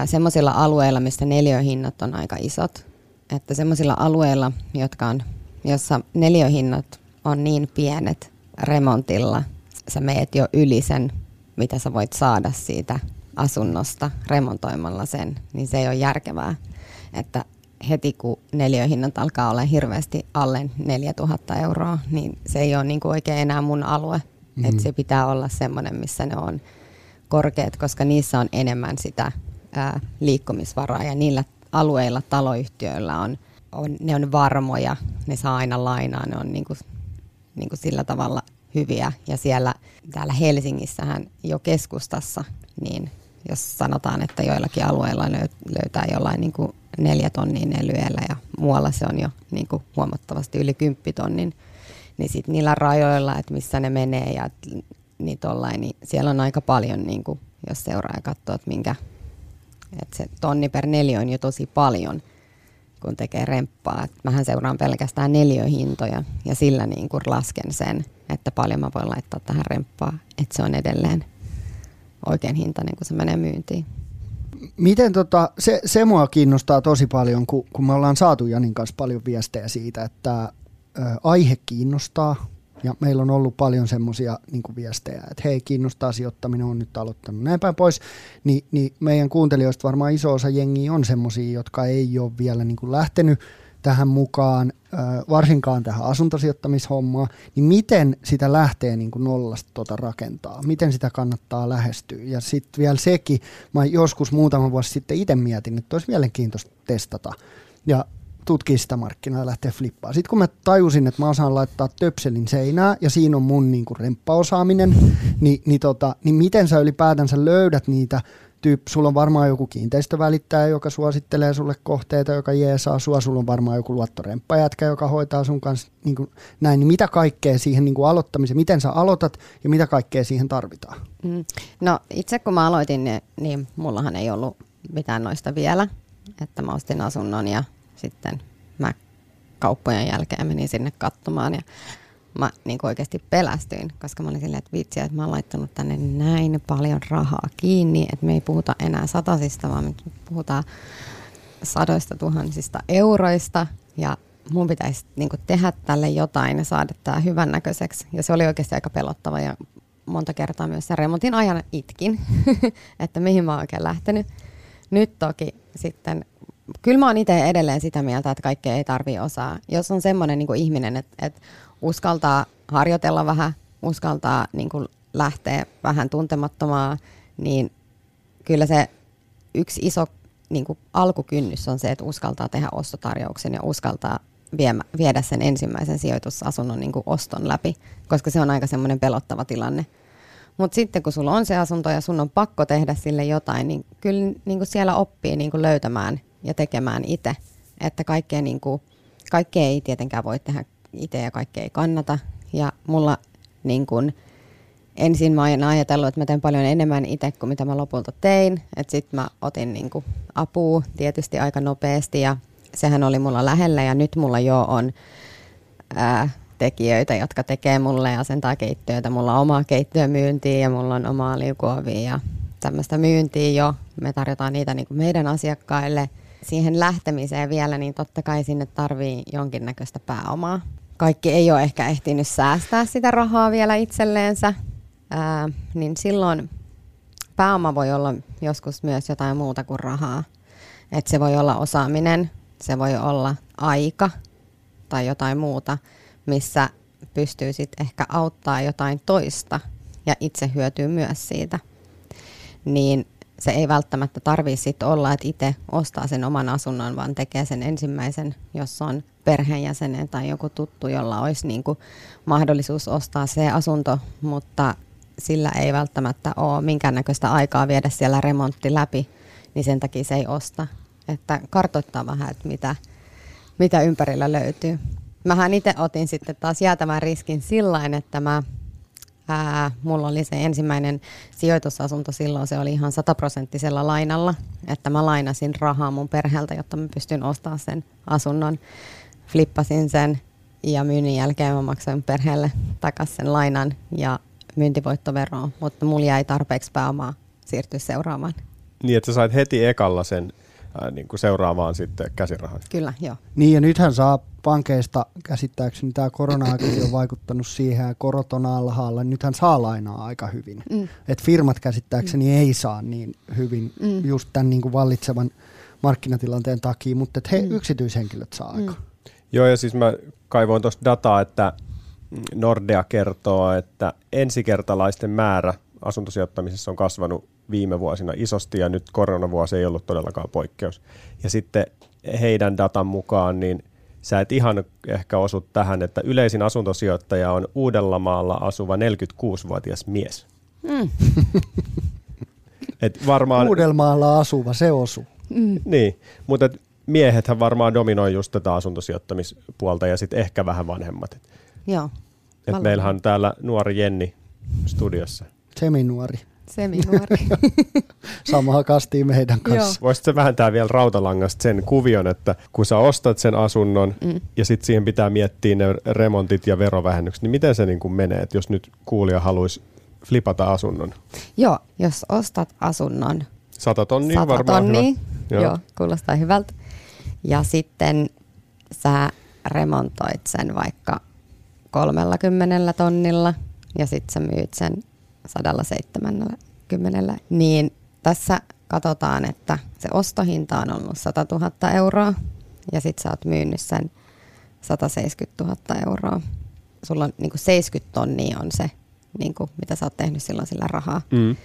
[SPEAKER 2] semmoisilla alueilla, mistä neljöhinnat on aika isot. Että semmoisilla alueilla, jotka on, jossa neljöhinnat on niin pienet remontilla, sä meet jo yli sen, mitä sä voit saada siitä asunnosta remontoimalla sen, niin se ei ole järkevää. Että heti kun neljöhinnat alkaa olla hirveästi alle 4000 euroa, niin se ei ole niin kuin oikein enää mun alue. Mm. Että se pitää olla semmoinen, missä ne on korkeat, koska niissä on enemmän sitä ää, liikkumisvaraa ja niillä alueilla taloyhtiöillä on, on, ne on varmoja, ne saa aina lainaa, ne on niin kuin, niin kuin sillä tavalla hyviä. Ja siellä täällä Helsingissähän jo keskustassa, niin jos sanotaan, että joillakin alueilla löytää jollain niin kuin neljä tonnia nelyellä ja muualla se on jo niin kuin huomattavasti yli kymppitonnin, niin sitten niillä rajoilla, että missä ne menee ja niin, tollain, niin siellä on aika paljon, niin kuin, jos seuraa ja katsoo, että minkä, että se tonni per neljä on jo tosi paljon, kun tekee remppaa. Et mähän seuraan pelkästään neljöhintoja ja sillä niin kuin lasken sen, että paljon mä voin laittaa tähän remppaa, että se on edelleen oikein hintainen, kun se menee myyntiin.
[SPEAKER 4] Miten tota, se, se mua kiinnostaa tosi paljon, kun, kun me ollaan saatu Janin kanssa paljon viestejä siitä, että ä, aihe kiinnostaa, ja meillä on ollut paljon semmoisia niin viestejä, että hei, kiinnostaa sijoittaminen, on nyt aloittanut näin päin pois. Ni, niin meidän kuuntelijoista varmaan iso osa jengiä on semmoisia, jotka ei ole vielä niin kuin lähtenyt tähän mukaan, varsinkaan tähän asuntosijoittamishommaan, niin miten sitä lähtee niin kuin nollasta tuota rakentaa? Miten sitä kannattaa lähestyä? Ja sitten vielä sekin, mä joskus muutama vuosi sitten itse mietin, että olisi mielenkiintoista testata. Ja tutkia sitä markkinaa ja lähteä flippaa. Sitten kun mä tajusin, että mä osaan laittaa töpselin seinää ja siinä on mun niin kuin remppaosaaminen, niin, niin, tota, niin miten sä ylipäätänsä löydät niitä tyyp, sulla on varmaan joku kiinteistövälittäjä, joka suosittelee sulle kohteita, joka jeesaa sua, sulla on varmaan joku luottoremppajätkä, joka hoitaa sun kanssa niin kuin näin, niin mitä kaikkea siihen niin kuin aloittamiseen, miten sä aloitat ja mitä kaikkea siihen tarvitaan? Mm.
[SPEAKER 2] No itse kun mä aloitin, niin, niin mullahan ei ollut mitään noista vielä, että mä ostin asunnon ja sitten mä kauppojen jälkeen menin sinne katsomaan ja mä niin oikeasti pelästyin, koska mä olin silleen, että vitsi, että mä oon laittanut tänne näin paljon rahaa kiinni, että me ei puhuta enää satasista, vaan me puhutaan sadoista tuhansista euroista ja mun pitäisi niin tehdä tälle jotain ja saada tämä hyvän näköiseksi. Ja se oli oikeasti aika pelottava ja monta kertaa myös sen remontin ajan itkin, [laughs] että mihin mä oon oikein lähtenyt. Nyt toki sitten kyllä mä oon itse edelleen sitä mieltä, että kaikkea ei tarvi osaa. Jos on semmoinen niin ihminen, että, että uskaltaa harjoitella vähän, uskaltaa niin kuin lähteä vähän tuntemattomaan, niin kyllä se yksi iso niin kuin alkukynnys on se, että uskaltaa tehdä ostotarjouksen ja uskaltaa viedä sen ensimmäisen sijoitusasunnon niin kuin oston läpi, koska se on aika semmoinen pelottava tilanne. Mutta sitten kun sulla on se asunto ja sun on pakko tehdä sille jotain, niin kyllä niin kuin siellä oppii niin kuin löytämään ja tekemään itse. Että kaikkea, niin kuin, kaikkea ei tietenkään voi tehdä itse ja kaikkea ei kannata. Ja mulla niin kuin, ensin mä oon ajatellut, että mä teen paljon enemmän itse kuin mitä mä lopulta tein. Että sit mä otin niinku apua tietysti aika nopeasti ja sehän oli mulla lähellä ja nyt mulla jo on ää, tekijöitä, jotka tekee mulle ja sen keittiöitä. Mulla on omaa keittiömyyntiä ja mulla on omaa liukuovia ja tämmöistä myyntiä jo. Me tarjotaan niitä niin kuin meidän asiakkaille. Siihen lähtemiseen vielä, niin totta kai sinne tarvii jonkinnäköistä pääomaa. Kaikki ei ole ehkä ehtinyt säästää sitä rahaa vielä itselleensä, ää, niin silloin pääoma voi olla joskus myös jotain muuta kuin rahaa. Et se voi olla osaaminen, se voi olla aika tai jotain muuta, missä pystyy sitten ehkä auttaa jotain toista ja itse hyötyy myös siitä. Niin se ei välttämättä tarvitse sit olla, että itse ostaa sen oman asunnon, vaan tekee sen ensimmäisen, jos on perheenjäsenen tai joku tuttu, jolla olisi niinku mahdollisuus ostaa se asunto, mutta sillä ei välttämättä ole minkäännäköistä aikaa viedä siellä remontti läpi, niin sen takia se ei osta. Että kartoittaa vähän, että mitä, mitä ympärillä löytyy. Mähän itse otin sitten taas jäätävän riskin sillä että mä Ää, mulla oli se ensimmäinen sijoitusasunto silloin, se oli ihan sataprosenttisella lainalla, että mä lainasin rahaa mun perheeltä, jotta mä pystyn ostamaan sen asunnon. Flippasin sen ja myynnin jälkeen mä maksoin perheelle takaisin sen lainan ja myyntivoittoveroa, mutta mulla jäi tarpeeksi pääomaa siirtyä seuraamaan.
[SPEAKER 1] Niin, että sä sait heti ekalla sen ää, niin kuin seuraavaan sitten käsirahan.
[SPEAKER 2] Kyllä, joo.
[SPEAKER 4] Niin ja nythän saa pankeista käsittääkseni tämä korona on [clears throat] vaikuttanut siihen ja korot on alhaalla. Nythän saa lainaa aika hyvin. Mm. Et firmat käsittääkseni mm. ei saa niin hyvin mm. just tämän niin kuin vallitsevan markkinatilanteen takia, mutta he mm. yksityishenkilöt saa mm. aika.
[SPEAKER 1] Joo ja siis mä kaivoin tuosta dataa, että Nordea kertoo, että ensikertalaisten määrä asuntosijoittamisessa on kasvanut viime vuosina isosti ja nyt koronavuosi ei ollut todellakaan poikkeus. Ja sitten heidän datan mukaan niin sä et ihan ehkä osu tähän, että yleisin asuntosijoittaja on Uudellamaalla asuva 46-vuotias mies. Mm.
[SPEAKER 4] et varmaan, Uudellamaalla asuva, se osu.
[SPEAKER 1] Mm. Niin, mutta miehethän varmaan dominoi just tätä asuntosijoittamispuolta ja sitten ehkä vähän vanhemmat. Et,
[SPEAKER 2] Joo.
[SPEAKER 1] Et meillähän on täällä nuori Jenni studiossa.
[SPEAKER 4] Seminuori.
[SPEAKER 2] Seminuori. [laughs]
[SPEAKER 4] Samaa kastiin meidän kanssa.
[SPEAKER 1] Voisitko vähentää vielä rautalangasta sen kuvion, että kun sä ostat sen asunnon mm. ja sitten siihen pitää miettiä ne remontit ja verovähennykset, niin miten se niin kuin menee, että jos nyt kuulija haluaisi flipata asunnon?
[SPEAKER 2] Joo, jos ostat asunnon.
[SPEAKER 1] Sata tonnia
[SPEAKER 2] Sata
[SPEAKER 1] varmaan
[SPEAKER 2] tonnia, hyvä. Joo. Joo, kuulostaa hyvältä. Ja sitten sä remontoit sen vaikka 30 tonnilla ja sitten sä myyt sen 170, niin tässä katsotaan, että se ostohinta on ollut 100 000 euroa ja sitten sä oot myynyt sen 170 000 euroa. Sulla on niin 70 tonnia on se, niin kuin, mitä sä oot tehnyt silloin sillä rahaa. Mm.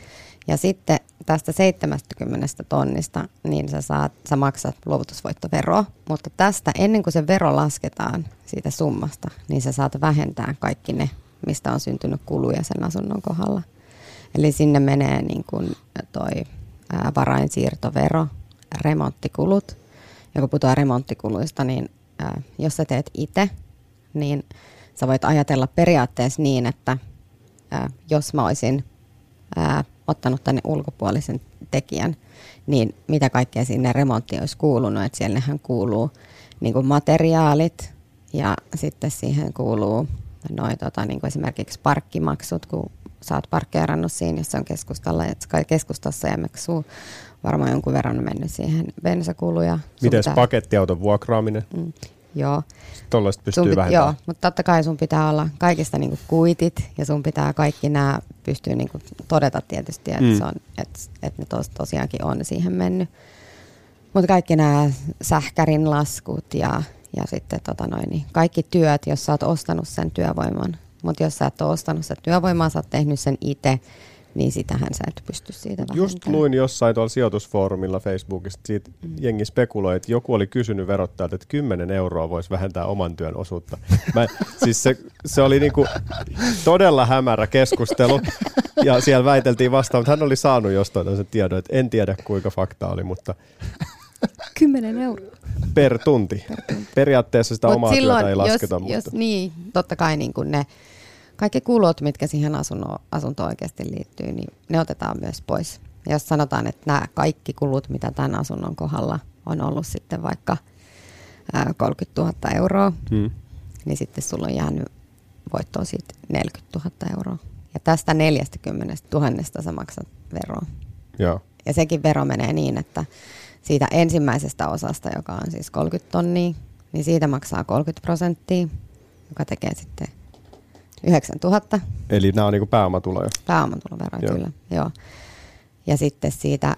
[SPEAKER 2] Ja sitten tästä 70 tonnista, niin sä, saat, sä maksat luovutusvoittoveroa, mutta tästä ennen kuin se vero lasketaan siitä summasta, niin sä saat vähentää kaikki ne mistä on syntynyt kuluja sen asunnon kohdalla. Eli sinne menee niin kuin toi varainsiirtovero, remonttikulut. Ja kun puhutaan remonttikuluista, niin jos sä teet itse, niin sä voit ajatella periaatteessa niin, että jos mä olisin ottanut tänne ulkopuolisen tekijän, niin mitä kaikkea sinne remonttiin olisi kuulunut. Että siellähän kuuluu niin kuin materiaalit ja sitten siihen kuuluu noin tota, niin kuin esimerkiksi parkkimaksut, kun sä oot parkkeerannut siinä, jos se on keskustalla, että keskustassa ja maksuu varmaan jonkun verran mennyt siihen bensakuluja.
[SPEAKER 1] Miten pakettiauton vuokraaminen? Mm,
[SPEAKER 2] joo.
[SPEAKER 1] Tuollaista pystyy sun, vähentämään.
[SPEAKER 2] Joo, mutta totta kai sun pitää olla kaikista niinku kuitit ja sun pitää kaikki nämä pystyy niinku todeta tietysti, että, mm. se on, että, että ne tos, tosiaankin on siihen mennyt. Mutta kaikki nämä sähkärin laskut ja ja sitten tota noin, niin kaikki työt, jos sä oot ostanut sen työvoiman, mutta jos sä et ole ostanut sen työvoimaa, sä oot tehnyt sen itse, niin sitähän sä et pysty siitä vähentämään.
[SPEAKER 1] Just luin jossain tuolla sijoitusfoorumilla Facebookista, siitä mm. jengi spekuloi, että joku oli kysynyt verottajalta, että 10 euroa voisi vähentää oman työn osuutta. Mä, [laughs] siis se, se oli niinku todella hämärä keskustelu, ja siellä väiteltiin vastaan, mutta hän oli saanut jostain sen tiedon, että en tiedä kuinka fakta oli, mutta
[SPEAKER 2] 10 euroa.
[SPEAKER 1] Per tunti. Per tunti. Periaatteessa sitä Mut omaa
[SPEAKER 2] silloin,
[SPEAKER 1] työtä ei lasketa.
[SPEAKER 2] Jos,
[SPEAKER 1] mutta...
[SPEAKER 2] jos, niin, totta kai niin kuin ne kaikki kulut, mitkä siihen asunno, asuntoon oikeasti liittyy, niin ne otetaan myös pois. Ja jos sanotaan, että nämä kaikki kulut, mitä tämän asunnon kohdalla on ollut sitten vaikka ää, 30 000 euroa,
[SPEAKER 1] Hmm.
[SPEAKER 2] niin sitten sulla on jäänyt voittoa siitä 40 000 euroa. Ja tästä 40 000 sä maksat veroa.
[SPEAKER 1] Joo.
[SPEAKER 2] Ja sekin vero menee niin, että siitä ensimmäisestä osasta, joka on siis 30 tonnia, niin siitä maksaa 30 prosenttia, joka tekee sitten 9 000
[SPEAKER 1] Eli nämä on niinku pääomatuloja.
[SPEAKER 2] pääomatuloveroa,
[SPEAKER 1] Joo.
[SPEAKER 2] kyllä. Joo. Ja sitten siitä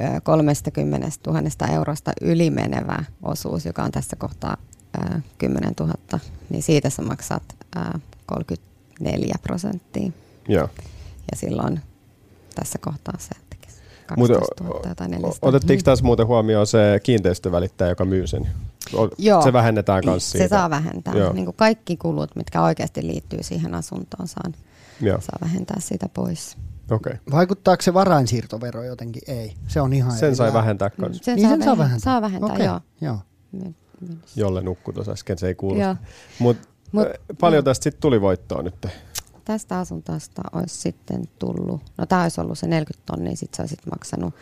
[SPEAKER 2] ö, 30 000 eurosta ylimenevä osuus, joka on tässä kohtaa ö, 10 000, niin siitä sä maksat ö, 34 prosenttia.
[SPEAKER 1] Joo.
[SPEAKER 2] Ja silloin tässä kohtaa se 12 000 tai 400.
[SPEAKER 1] otettiinko tässä muuten huomioon se kiinteistövälittäjä, joka myy sen?
[SPEAKER 2] Joo.
[SPEAKER 1] Se vähennetään myös siitä.
[SPEAKER 2] Se saa vähentää.
[SPEAKER 1] Joo.
[SPEAKER 2] Niin kuin kaikki kulut, mitkä oikeasti liittyy siihen asuntoon, saan,
[SPEAKER 1] Joo,
[SPEAKER 2] saa vähentää siitä pois.
[SPEAKER 1] okei. Okay.
[SPEAKER 4] Vaikuttaako se varainsiirtovero jotenkin? Ei. Se on ihan
[SPEAKER 1] Sen sai vähentää kans,
[SPEAKER 2] Sen,
[SPEAKER 4] Niin
[SPEAKER 2] saa,
[SPEAKER 4] sen saa
[SPEAKER 2] vähentää.
[SPEAKER 4] vähentää.
[SPEAKER 2] Saa vähentää,
[SPEAKER 4] Okei,
[SPEAKER 2] joo.
[SPEAKER 4] joo.
[SPEAKER 1] Jolle nukkui tuossa äsken, se ei kuulu. Mut,
[SPEAKER 2] Mut-
[SPEAKER 1] Mut, paljon tästä sitten tuli voittoa nyt?
[SPEAKER 2] Tästä asuntosta olisi sitten tullut, no tämä olisi ollut se 40 tonnia, sit sä olisit maksanut,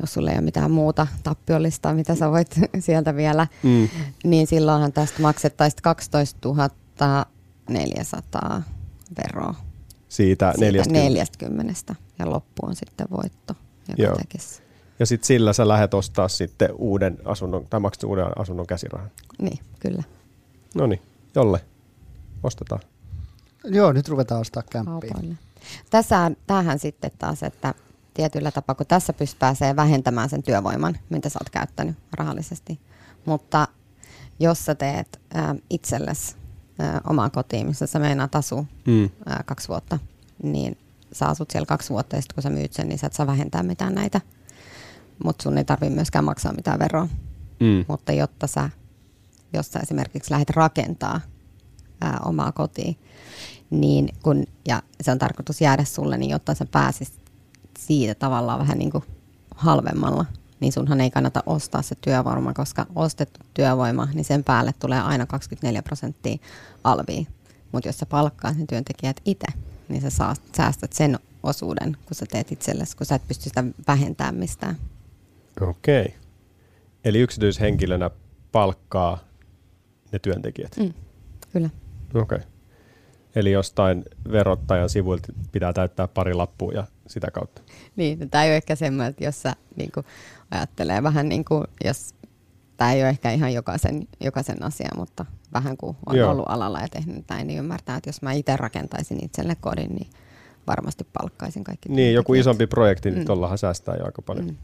[SPEAKER 2] jos sulla ei ole mitään muuta tappiollista, mitä sä voit [laughs] sieltä vielä,
[SPEAKER 1] Mm.
[SPEAKER 2] niin silloinhan tästä maksettaisiin 12 400 veroa.
[SPEAKER 1] Siitä,
[SPEAKER 2] siitä
[SPEAKER 1] 40.
[SPEAKER 2] 40 ja loppu on sitten voitto, joka
[SPEAKER 1] Joo.
[SPEAKER 2] tekisi.
[SPEAKER 1] Ja sitten sillä sä lähdet ostaa sitten uuden asunnon, tai maksat uuden asunnon käsirahan.
[SPEAKER 2] Niin, kyllä.
[SPEAKER 1] No niin, jolle? Ostetaan.
[SPEAKER 4] Joo, nyt ruvetaan ostaa kämppiä.
[SPEAKER 2] Tässä, tämähän sitten taas, että tietyllä tapaa, kun tässä pystyy pääsee vähentämään sen työvoiman, mitä sä oot käyttänyt rahallisesti. Mutta jos sä teet ä, itsellesi ä, omaa kotiin, missä sä meinaat asua
[SPEAKER 1] Mm.
[SPEAKER 2] ä, kaksi vuotta, niin sä asut siellä kaksi vuotta ja sitten kun sä myyt sen, niin sä et saa vähentää mitään näitä. Mutta sun ei tarvitse myöskään maksaa mitään veroa.
[SPEAKER 1] Mm.
[SPEAKER 2] Mutta jotta sä, jos sä esimerkiksi lähdet rakentaa ää, omaa kotiin, niin kun, ja se on tarkoitus jäädä sulle, niin jotta sä pääsisit siitä tavallaan vähän niin kuin halvemmalla, niin sunhan ei kannata ostaa se työvoima, koska ostettu työvoima, niin sen päälle tulee aina 24 prosenttia alvia. Mutta jos sä palkkaat ne työntekijät itse, niin sä saat, säästät sen osuuden, kun sä teet itsellesi, kun sä et pysty sitä vähentämään mistään.
[SPEAKER 1] Okei. Okay. Eli yksityishenkilönä palkkaa ne työntekijät.
[SPEAKER 2] Mm, kyllä.
[SPEAKER 1] Okei. Okay. Eli jostain verottajan sivuilta pitää täyttää pari lappua ja sitä kautta.
[SPEAKER 2] Niin, tämä ei ole ehkä semmoinen, että jos sä niin kuin, ajattelee vähän niin kuin, jos tämä ei ole ehkä ihan jokaisen, jokaisen asia, mutta vähän kun on
[SPEAKER 1] Joo.
[SPEAKER 2] Ollut alalla ja tehnyt näin, niin ymmärtää, että jos mä itse rakentaisin itselle kodin, niin varmasti palkkaisin kaikki
[SPEAKER 1] Niin, joku
[SPEAKER 2] työntekijät.
[SPEAKER 1] isompi projekti, niin
[SPEAKER 2] Mm.
[SPEAKER 1] tuollahan säästää jo aika paljon.
[SPEAKER 2] Mm.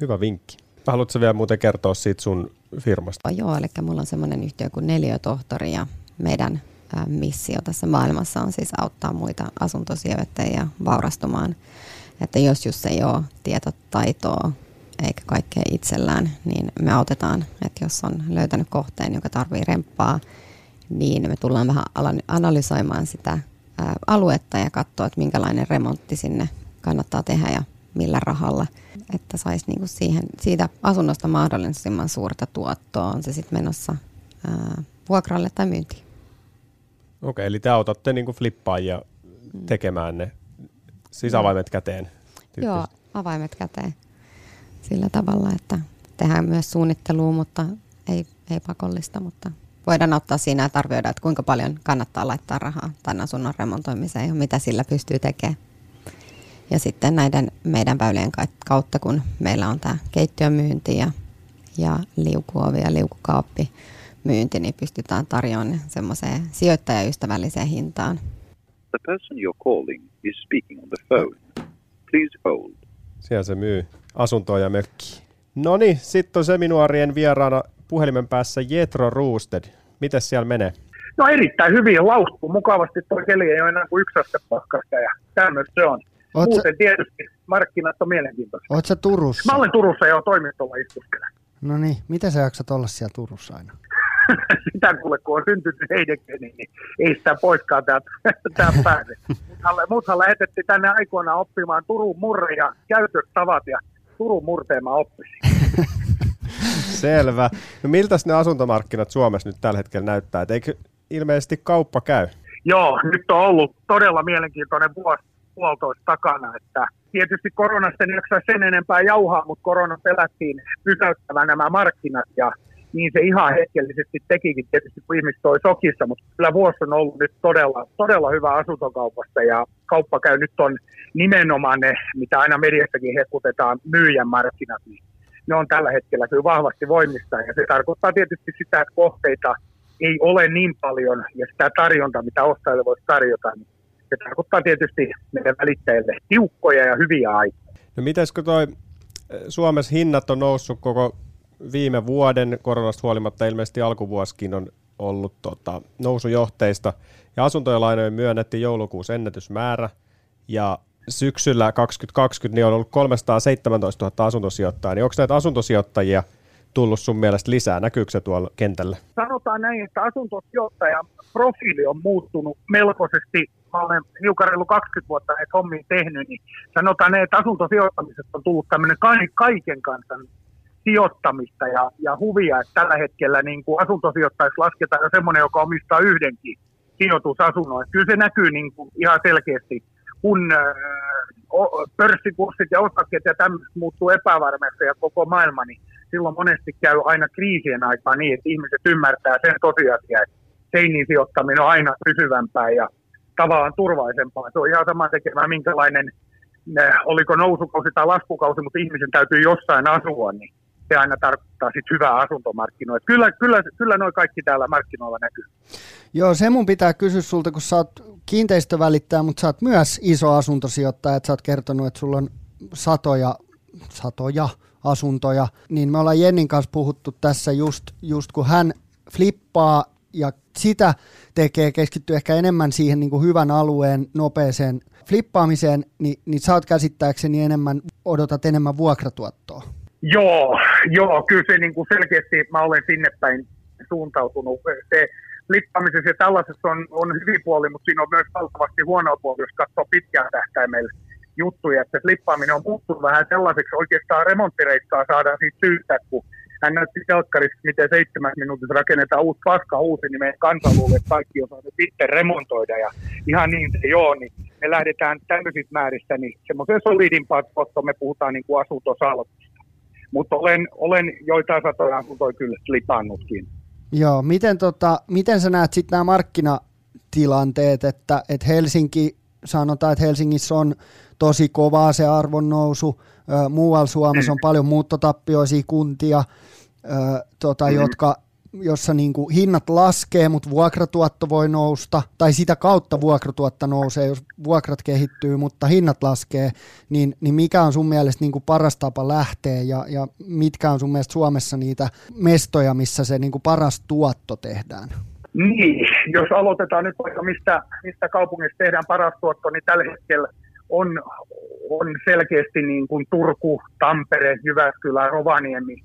[SPEAKER 1] Hyvä vinkki. Haluatko vielä muuten kertoa siitä sun firmasta?
[SPEAKER 2] Joo, eli mulla on semmoinen yhtiö kuin Neliötohtori ja meidän missio tässä maailmassa on siis auttaa muita asuntosijoittajia vaurastumaan. Että jos just ei ole tietotaitoa eikä kaikkea itsellään, niin me autetaan. Että jos on löytänyt kohteen, joka tarvii remppaa, niin me tullaan vähän analysoimaan sitä aluetta ja katsoa, että minkälainen remontti sinne kannattaa tehdä ja millä rahalla, että saisi niinku siihen, siitä asunnosta mahdollisimman suurta tuottoa, on se sitten menossa ää, vuokralle tai myyntiin.
[SPEAKER 1] Okei, okay, eli te autatte niinku flippaajia tekemään ne sisävaimet käteen.
[SPEAKER 2] Mm. Joo, avaimet käteen sillä tavalla, että tehdään myös suunnittelua, mutta ei, ei pakollista, mutta voidaan ottaa siinä ja arvioida, että kuinka paljon kannattaa laittaa rahaa tämän asunnon remontoimiseen ja mitä sillä pystyy tekemään. Ja sitten näiden meidän väylien ka- kautta, kun meillä on tämä keittiömyynti ja, ja liukuovi ja liukukaappi myynti, niin pystytään tarjoamaan semmoiseen sijoittajaystävälliseen hintaan.
[SPEAKER 5] The person you're calling is speaking on the phone. Please hold.
[SPEAKER 1] Siellä se myy asuntoa ja mökkiä. No niin, sitten on seminuarien vieraana puhelimen päässä Jetro Roosted. Mites siellä menee?
[SPEAKER 6] No erittäin hyvin, lauhtuu mukavasti, tuo keli ei ole enää kuin yksi aste pakkasta ja tämmöistä se on.
[SPEAKER 4] Oot sä,
[SPEAKER 6] Muuten tietysti markkinat on mielenkiintoisia.
[SPEAKER 4] oot sä Turussa?
[SPEAKER 6] Mä olen Turussa jo toimistolla istuskelen.
[SPEAKER 4] No niin, miten sä jaksat olla siellä Turussa aina? [laughs]
[SPEAKER 6] Sitä kuule, kun on syntynyt Heidekeni, niin ei sitä poiskaan täältä, [laughs] täältä pääse. Muthan, muthan lähetettiin tänne aikoinaan oppimaan Turun murre ja käytöstavat ja Turun murteen mä oppisin. [laughs]
[SPEAKER 1] Selvä. No miltäs ne asuntomarkkinat Suomessa nyt tällä hetkellä näyttää? Et eikö ilmeisesti kauppa käy?
[SPEAKER 6] Joo, nyt on ollut todella mielenkiintoinen vuosi puolitoista takana, että tietysti koronasta ei sen enempää jauhaa, mutta korona pelättiin pysäyttämään nämä markkinat ja niin se ihan hetkellisesti tekikin tietysti, kun ihmiset toi sokissa, mutta kyllä vuosi on ollut nyt todella, todella hyvä asuntokaupasta ja kauppa käy nyt on nimenomaan ne, mitä aina mediassakin hekutetaan, myyjän markkinat, niin ne on tällä hetkellä kyllä vahvasti voimissa ja se tarkoittaa tietysti sitä, että kohteita ei ole niin paljon ja sitä tarjontaa, mitä ostajille voisi tarjota, niin se tarkoittaa tietysti meidän välittäjille tiukkoja ja hyviä aikoja.
[SPEAKER 1] No mites kun toi eh, Suomessa hinnat on noussut koko viime vuoden, koronasta huolimatta ilmeisesti alkuvuosikin on ollut tota, nousujohteista, ja asuntojen lainojen myönnettiin joulukuussa ennätysmäärä, ja syksyllä 2020 niin on ollut 317 000 asuntosijoittajaa, niin onko näitä asuntosijoittajia tullut sun mielestä lisää? Näkyykö se tuolla kentällä?
[SPEAKER 6] Sanotaan näin, että asuntosijoittajan profiili on muuttunut melkoisesti. Mä olen hiukan reilu 20 vuotta näitä hommia tehnyt, niin sanotaan näin, että asuntosijoittamisesta on tullut tämmöinen kaiken kansan sijoittamista ja, ja huvia, että tällä hetkellä niin kuin asuntosijoittajissa lasketaan jo semmoinen, joka omistaa yhdenkin sijoitusasunnon. Että kyllä se näkyy niin kuin ihan selkeästi, kun äh, pörssikurssit ja osakkeet ja tämmöiset muuttuu epävarmasti ja koko maailma, niin silloin monesti käy aina kriisien aikaa niin, että ihmiset ymmärtää sen tosiasian, että seiniin sijoittaminen on aina pysyvämpää ja tavallaan turvaisempaa. Se on ihan sama tekemään, minkälainen, oliko nousukausi tai laskukausi, mutta ihmisen täytyy jossain asua, niin se aina tarkoittaa sit hyvää asuntomarkkinoita. Kyllä, kyllä, kyllä noin kaikki täällä markkinoilla näkyy.
[SPEAKER 4] Joo, se mun pitää kysyä sulta, kun sä oot kiinteistövälittäjä, mutta sä oot myös iso asuntosijoittaja, että sä oot kertonut, että sulla on satoja, satoja asuntoja, niin me ollaan Jennin kanssa puhuttu tässä just, just kun hän flippaa ja sitä tekee, keskittyy ehkä enemmän siihen niin kuin hyvän alueen nopeeseen flippaamiseen, niin, niin sä oot käsittääkseni enemmän, odotat enemmän vuokratuottoa.
[SPEAKER 6] Joo, joo, kyllä se niin kuin selkeästi, mä olen sinne päin suuntautunut. Se flippaamisessa ja tällaisessa on, on hyvin puoli, mutta siinä on myös valtavasti huono puoli, jos katsoo pitkään tähtäimellä juttuja, että flippaaminen on muuttunut vähän sellaiseksi, oikeastaan remonttireiskaa saadaan siitä syystä, kun hän näytti telkkarissa, miten seitsemän minuutissa rakennetaan uusi paska uusi, niin meidän kansa luulee, että kaikki on saanut itse remontoida. Ja ihan niin se joo, niin me lähdetään tämmöisistä määristä, niin semmoiseen solidimpaan tuottoon me puhutaan niin kuin asuntosalkusta. Mutta olen, olen joitain satoja asuntoja kyllä slipannutkin.
[SPEAKER 4] Joo, miten, tota, miten sä näet sitten nämä markkinatilanteet, että, että Helsinki, sanotaan, että Helsingissä on tosi kovaa se arvonnousu, muualla Suomessa on paljon muuttotappioisia kuntia, tota, mm. jotka jossa niin kuin hinnat laskee, mutta vuokratuotto voi nousta, tai sitä kautta vuokratuotto nousee, jos vuokrat kehittyy, mutta hinnat laskee, niin, niin mikä on sun mielestä niin kuin paras tapa lähteä, ja, ja mitkä on sun mielestä Suomessa niitä mestoja, missä se niin kuin paras tuotto tehdään?
[SPEAKER 6] Niin, jos aloitetaan nyt vaikka mistä, mistä kaupungissa tehdään paras tuotto, niin tällä hetkellä on, on selkeästi niin kuin Turku, Tampere, Jyväskylä, Rovaniemi,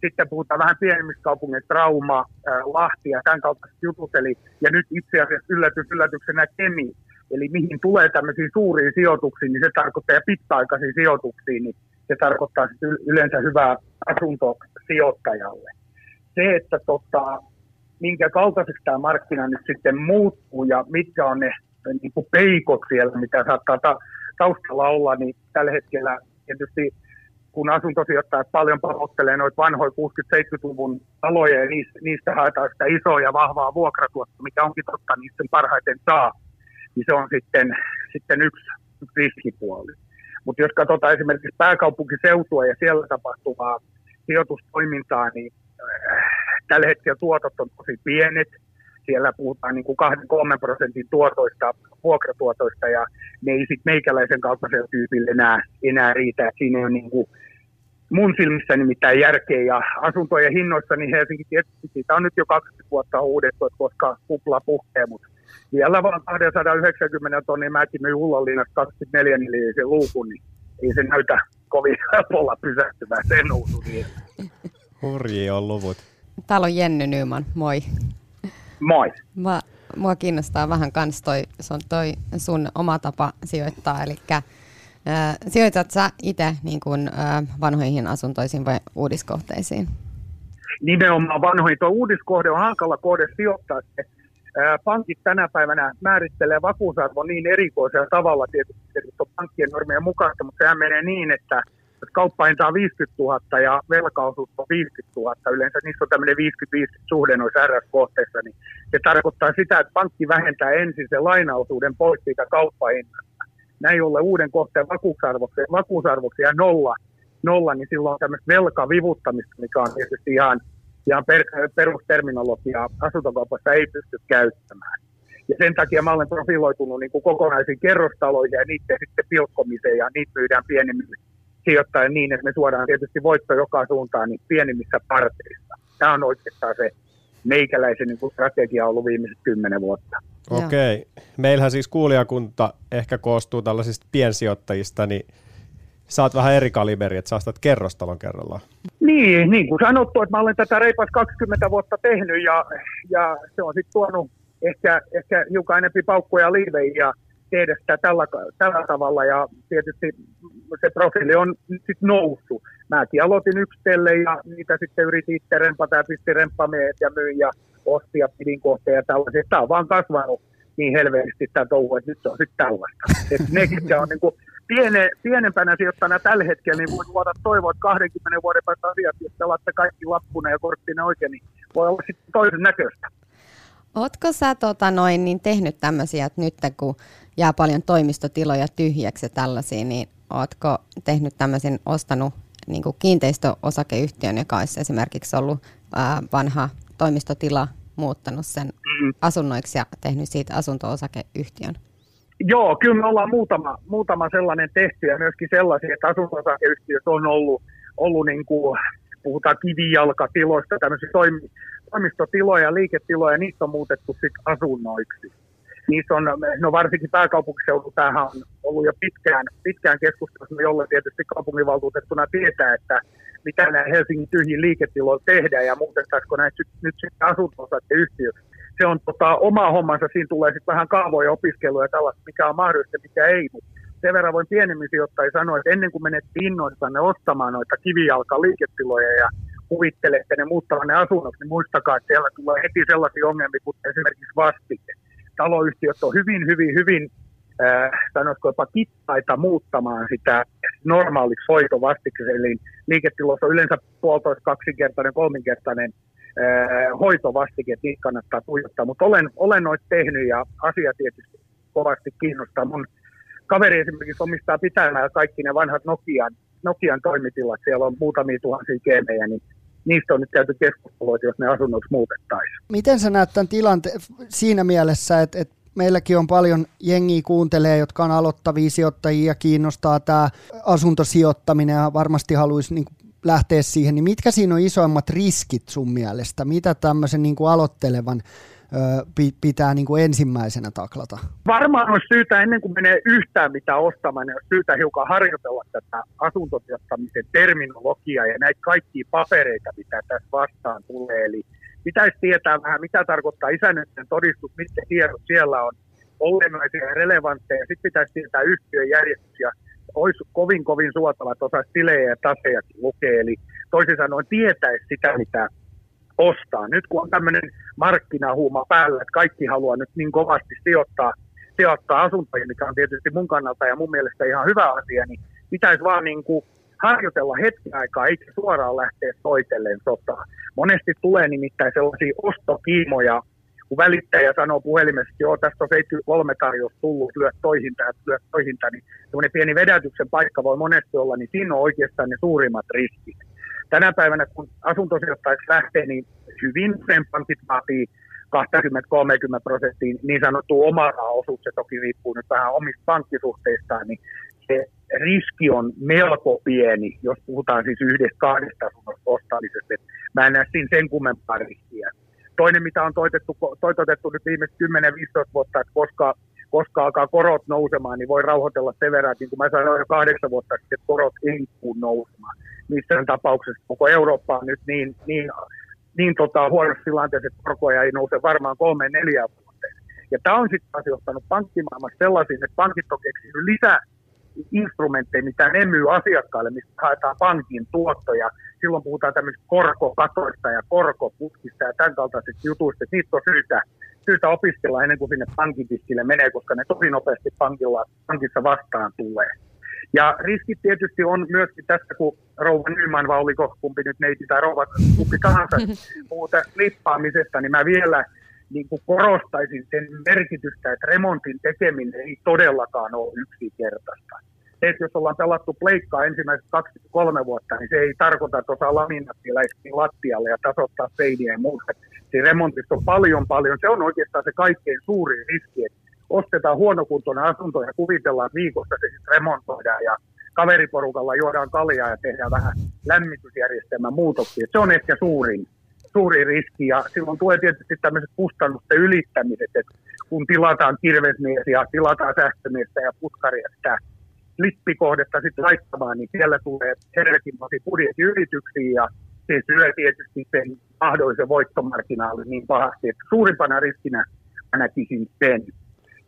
[SPEAKER 6] sitten puhutaan vähän pienemmistä kaupungeista, Rauma, Lahti ja tämän kaltaiset jutut. Eli, ja nyt itse asiassa yllätys yllätyksenä Kemi. Eli mihin tulee tämmöisiä suuria sijoituksia, niin se tarkoittaa, ja pitkäaikaisia sijoituksia, niin se tarkoittaa yleensä hyvää asuntosijoittajalle. Se, että tota, minkä kaltaiseksi tämä markkina nyt sitten muuttuu ja mitkä on ne niin peikot siellä, mitä saattaa ta- taustalla olla, niin tällä hetkellä tietysti kun asuntosijoittajat paljon pahoittelee noita vanhoja 60-70-luvun taloja ja niistä, niistä haetaan sitä isoa ja vahvaa vuokratuotta, mikä onkin totta, sen parhaiten saa, niin se on sitten, sitten yksi, yksi riskipuoli. Mutta jos katsotaan esimerkiksi pääkaupunkiseutua ja siellä tapahtuvaa sijoitustoimintaa, niin äh, tällä hetkellä tuotot on tosi pienet. Siellä puhutaan niin kuin 2-3 prosentin tuotoista, vuokratuotoista, ja ne ei sitten meikäläisen kaltaisella tyypillä enää, enää riitä. Siinä on niin kuin mun silmissä nimittäin järkeä ja asuntojen hinnoissa, niin Helsinki tietysti siitä on nyt jo 20 vuotta uudettu, koska kupla puhkee, mutta vielä vaan 290 tonnin mäkin myy Ullanlinnassa 24 neliöisen luukun, niin ei se näytä kovin helpolla pysähtyvää se nousu. Niin.
[SPEAKER 1] Hurjia on luvut.
[SPEAKER 2] Täällä on Jenny Nyman, moi.
[SPEAKER 6] Moi.
[SPEAKER 2] Mä, mua kiinnostaa vähän kans toi, se on toi sun oma tapa sijoittaa, eli Sijoitat sä itse niin kuin, vanhoihin asuntoisiin vai uudiskohteisiin?
[SPEAKER 6] Nimenomaan vanhoihin. Tuo uudiskohde on hankala kohde sijoittaa. Pankit tänä päivänä määrittelee vakuusarvon niin erikoisella tavalla tietysti nyt on pankkien normien mukaista, mutta sehän menee niin, että jos on 50 000 ja velkaosuus on 50 000, yleensä niissä on tämmöinen 50-50 suhde noissa RS-kohteissa, niin se tarkoittaa sitä, että pankki vähentää ensin sen lainaosuuden pois siitä kauppahinnasta. Näin ollen uuden kohteen vakuusarvoksi, vakuusarvoksi ja nolla, nolla, niin silloin on tämmöistä velkavivuttamista, mikä on tietysti ihan, ihan per, perusterminologiaa asuntokaupassa ei pysty käyttämään. Ja sen takia mä olen profiloitunut niin kuin kokonaisiin kerrostaloihin ja niiden sitten pilkkomiseen ja niitä myydään pienemmille sijoittajille niin, että me suodaan tietysti voitto joka suuntaan niin pienimmissä parteissa. Tämä on oikeastaan se meikäläisen niin kuin strategia ollut viimeiset kymmenen vuotta.
[SPEAKER 1] Okei. Okay. Meillähän siis kuulijakunta ehkä koostuu tällaisista piensijoittajista, niin saat vähän eri kaliberi, että saastat kerrostalon kerrallaan.
[SPEAKER 6] Niin, niin kuin sanottu, että mä olen tätä reipas 20 vuotta tehnyt ja, ja se on sitten tuonut ehkä, ehkä hiukan enempi paukkoja liiveihin tehdä sitä tällä, tällä tavalla ja tietysti se profiili on sitten noussut. Mäkin aloitin yksitelle ja niitä sitten yritin itse rempata ja pisti ja myin ja osti ja pidin kohteen ja tällaiset. Tämä on vaan kasvanut niin helvetisti tämä touhu, että nyt se on sitten tällaista. Et ne, on niin kuin piene, pienempänä sijoittajana tällä hetkellä, niin voi luoda toivoa, että 20 vuoden päästä asiat, jos te kaikki lappuna ja korttine oikein, niin voi olla sitten toisen näköistä.
[SPEAKER 2] Ootko sä tota noin, niin tehnyt tämmöisiä, että nyt kun jää paljon toimistotiloja tyhjäksi ja tällaisia, niin ootko tehnyt tämmöisen, ostanut niin kuin kiinteistöosakeyhtiön, joka olisi esimerkiksi ollut ää, vanha toimistotila, muuttanut sen mm. asunnoiksi ja tehnyt siitä asunto-osakeyhtiön?
[SPEAKER 6] Joo, kyllä me ollaan muutama, muutama sellainen tehty ja myöskin sellaisia, että asunto-osakeyhtiöt on ollut, ollut niin kuin, puhutaan kivijalkatiloista, tämmöisiä toimi, toimistotiloja, liiketiloja, niistä on muutettu sitten asunnoiksi. Niissä on, no varsinkin pääkaupunkiseudu, tämähän on ollut jo pitkään, pitkään keskustelussa, jolle tietysti kaupunginvaltuutettuna tietää, että mitä nämä Helsingin tyhjiin liiketiloilla tehdään ja muutettaisiko näitä nyt, sitten asunto yhtiöksi. Se on tota, oma hommansa, siinä tulee sitten vähän kaavoja opiskelua ja tällaista, mikä on mahdollista ja mikä ei, mutta sen verran voin pienemmin sijoittajia sanoa, että ennen kuin menet innoissanne ostamaan noita kivijalka liiketiloja ja kuvittelette ne muuttavan ne asunnoksi, niin muistakaa, että siellä tulee heti sellaisia ongelmia, kuten esimerkiksi vastike. Taloyhtiöt on hyvin, hyvin, hyvin sanoisiko jopa kittaita muuttamaan sitä normaaliksi hoitovastiksi, eli liiketilossa on yleensä puolitoista, kaksinkertainen, kolminkertainen hoitovastike, että niitä kannattaa tuijottaa, mutta olen, olen noita tehnyt ja asia tietysti kovasti kiinnostaa. Mun kaveri esimerkiksi omistaa pitämään kaikki ne vanhat Nokian, Nokian toimitilat, siellä on muutamia tuhansia keemejä, niin niistä on nyt käyty keskustelua, jos ne asunnot muutettaisiin.
[SPEAKER 4] Miten sä näet tämän tilanteen siinä mielessä, että, että meilläkin on paljon jengiä kuuntelee, jotka on aloittavia sijoittajia ja kiinnostaa tämä asuntosijoittaminen ja varmasti haluaisi niin lähteä siihen, niin mitkä siinä on isoimmat riskit sun mielestä? Mitä tämmöisen niin kuin aloittelevan pitää niin kuin ensimmäisenä taklata?
[SPEAKER 6] Varmaan olisi syytä, ennen kuin menee yhtään mitä ostamaan, niin olisi syytä hiukan harjoitella tätä asuntosijoittamisen terminologiaa ja näitä kaikkia papereita, mitä tässä vastaan tulee. Eli pitäisi tietää vähän, mitä tarkoittaa isännöiden todistus, mitkä tiedot siellä on olennaisia ja relevantteja. Sitten pitäisi tietää yhtiön järjestys ja olisi kovin kovin suotava, että osaisi tilejä ja tasejakin lukea. Eli toisin sanoen tietäisi sitä, mitä ostaa. Nyt kun on tämmöinen markkinahuuma päällä, että kaikki haluaa nyt niin kovasti sijoittaa, sijoittaa asuntoihin, mikä on tietysti mun kannalta ja mun mielestä ihan hyvä asia, niin pitäisi vaan niin kuin harjoitella hetken aikaa, eikä suoraan lähteä soitelleen sotaa. Monesti tulee nimittäin sellaisia ostokiimoja, kun välittäjä sanoo puhelimessa, että joo, tästä on 73 tarjous tullut, lyö toihinta ja lyö toihinta, niin semmoinen pieni vedätyksen paikka voi monesti olla, niin siinä on oikeastaan ne suurimmat riskit. Tänä päivänä, kun asuntosijoittajaksi lähtee, niin hyvin sen pankit vaatii 20-30 prosenttiin niin sanottu oma osuus, se toki riippuu nyt vähän omista pankkisuhteistaan, niin se riski on melko pieni, jos puhutaan siis yhdestä kahdesta asunnosta ostamisesta. Mä en näe siinä sen kummempaa riskiä. Toinen, mitä on toitettu, toitotettu nyt viimeiset 10-15 vuotta, että koska, koska alkaa korot nousemaan, niin voi rauhoitella sen verran, että niin kuin mä sanoin jo kahdeksan vuotta sitten, että korot ei nousemaan missään tapauksessa. Koko Eurooppa on nyt niin, niin, niin tota, huonossa tilanteessa, että korkoja ei nouse varmaan kolme neljä vuoteen. Ja tämä on sitten asiottanut pankkimaailmassa sellaisiin, että pankit on keksinyt lisää instrumentteja, mitä ne myy asiakkaille, mistä haetaan pankin tuottoja. Silloin puhutaan tämmöistä korkokatoista ja korkoputkista ja tämän kaltaisista jutuista, että niistä on syytä, syytä opiskella ennen kuin sinne pankitiskille menee, koska ne tosi nopeasti pankilla, pankissa vastaan tulee. Ja riskit tietysti on myöskin tässä, kun rouva Nyman, vai oliko kumpi nyt neiti tai rouva, kumpi tahansa [laughs] tästä lippaamisesta, niin mä vielä niin kuin korostaisin sen merkitystä, että remontin tekeminen ei todellakaan ole yksinkertaista. Se, että jos ollaan pelattu pleikkaa ensimmäiset 23 vuotta, niin se ei tarkoita, että osaa laminatti lattialle ja tasoittaa seiniä ja muuta. Siinä remontissa on paljon paljon. Se on oikeastaan se kaikkein suurin riski, että ostetaan huonokuntoinen asunto ja kuvitellaan viikossa se sitten remontoidaan ja kaveriporukalla juodaan kaljaa ja tehdään vähän lämmitysjärjestelmän muutoksia. Se on ehkä suurin, suurin riski ja silloin tulee tietysti tämmöiset kustannusten ylittämiset, että kun tilataan kirvesmies ja tilataan sähkömiestä ja putkaria sitä lippikohdetta sitten laittamaan, niin siellä tulee helvetinmoisia budjettiyrityksiä ja se syö tietysti sen mahdollisen voittomarginaalin niin pahasti, että suurimpana riskinä mä näkisin sen.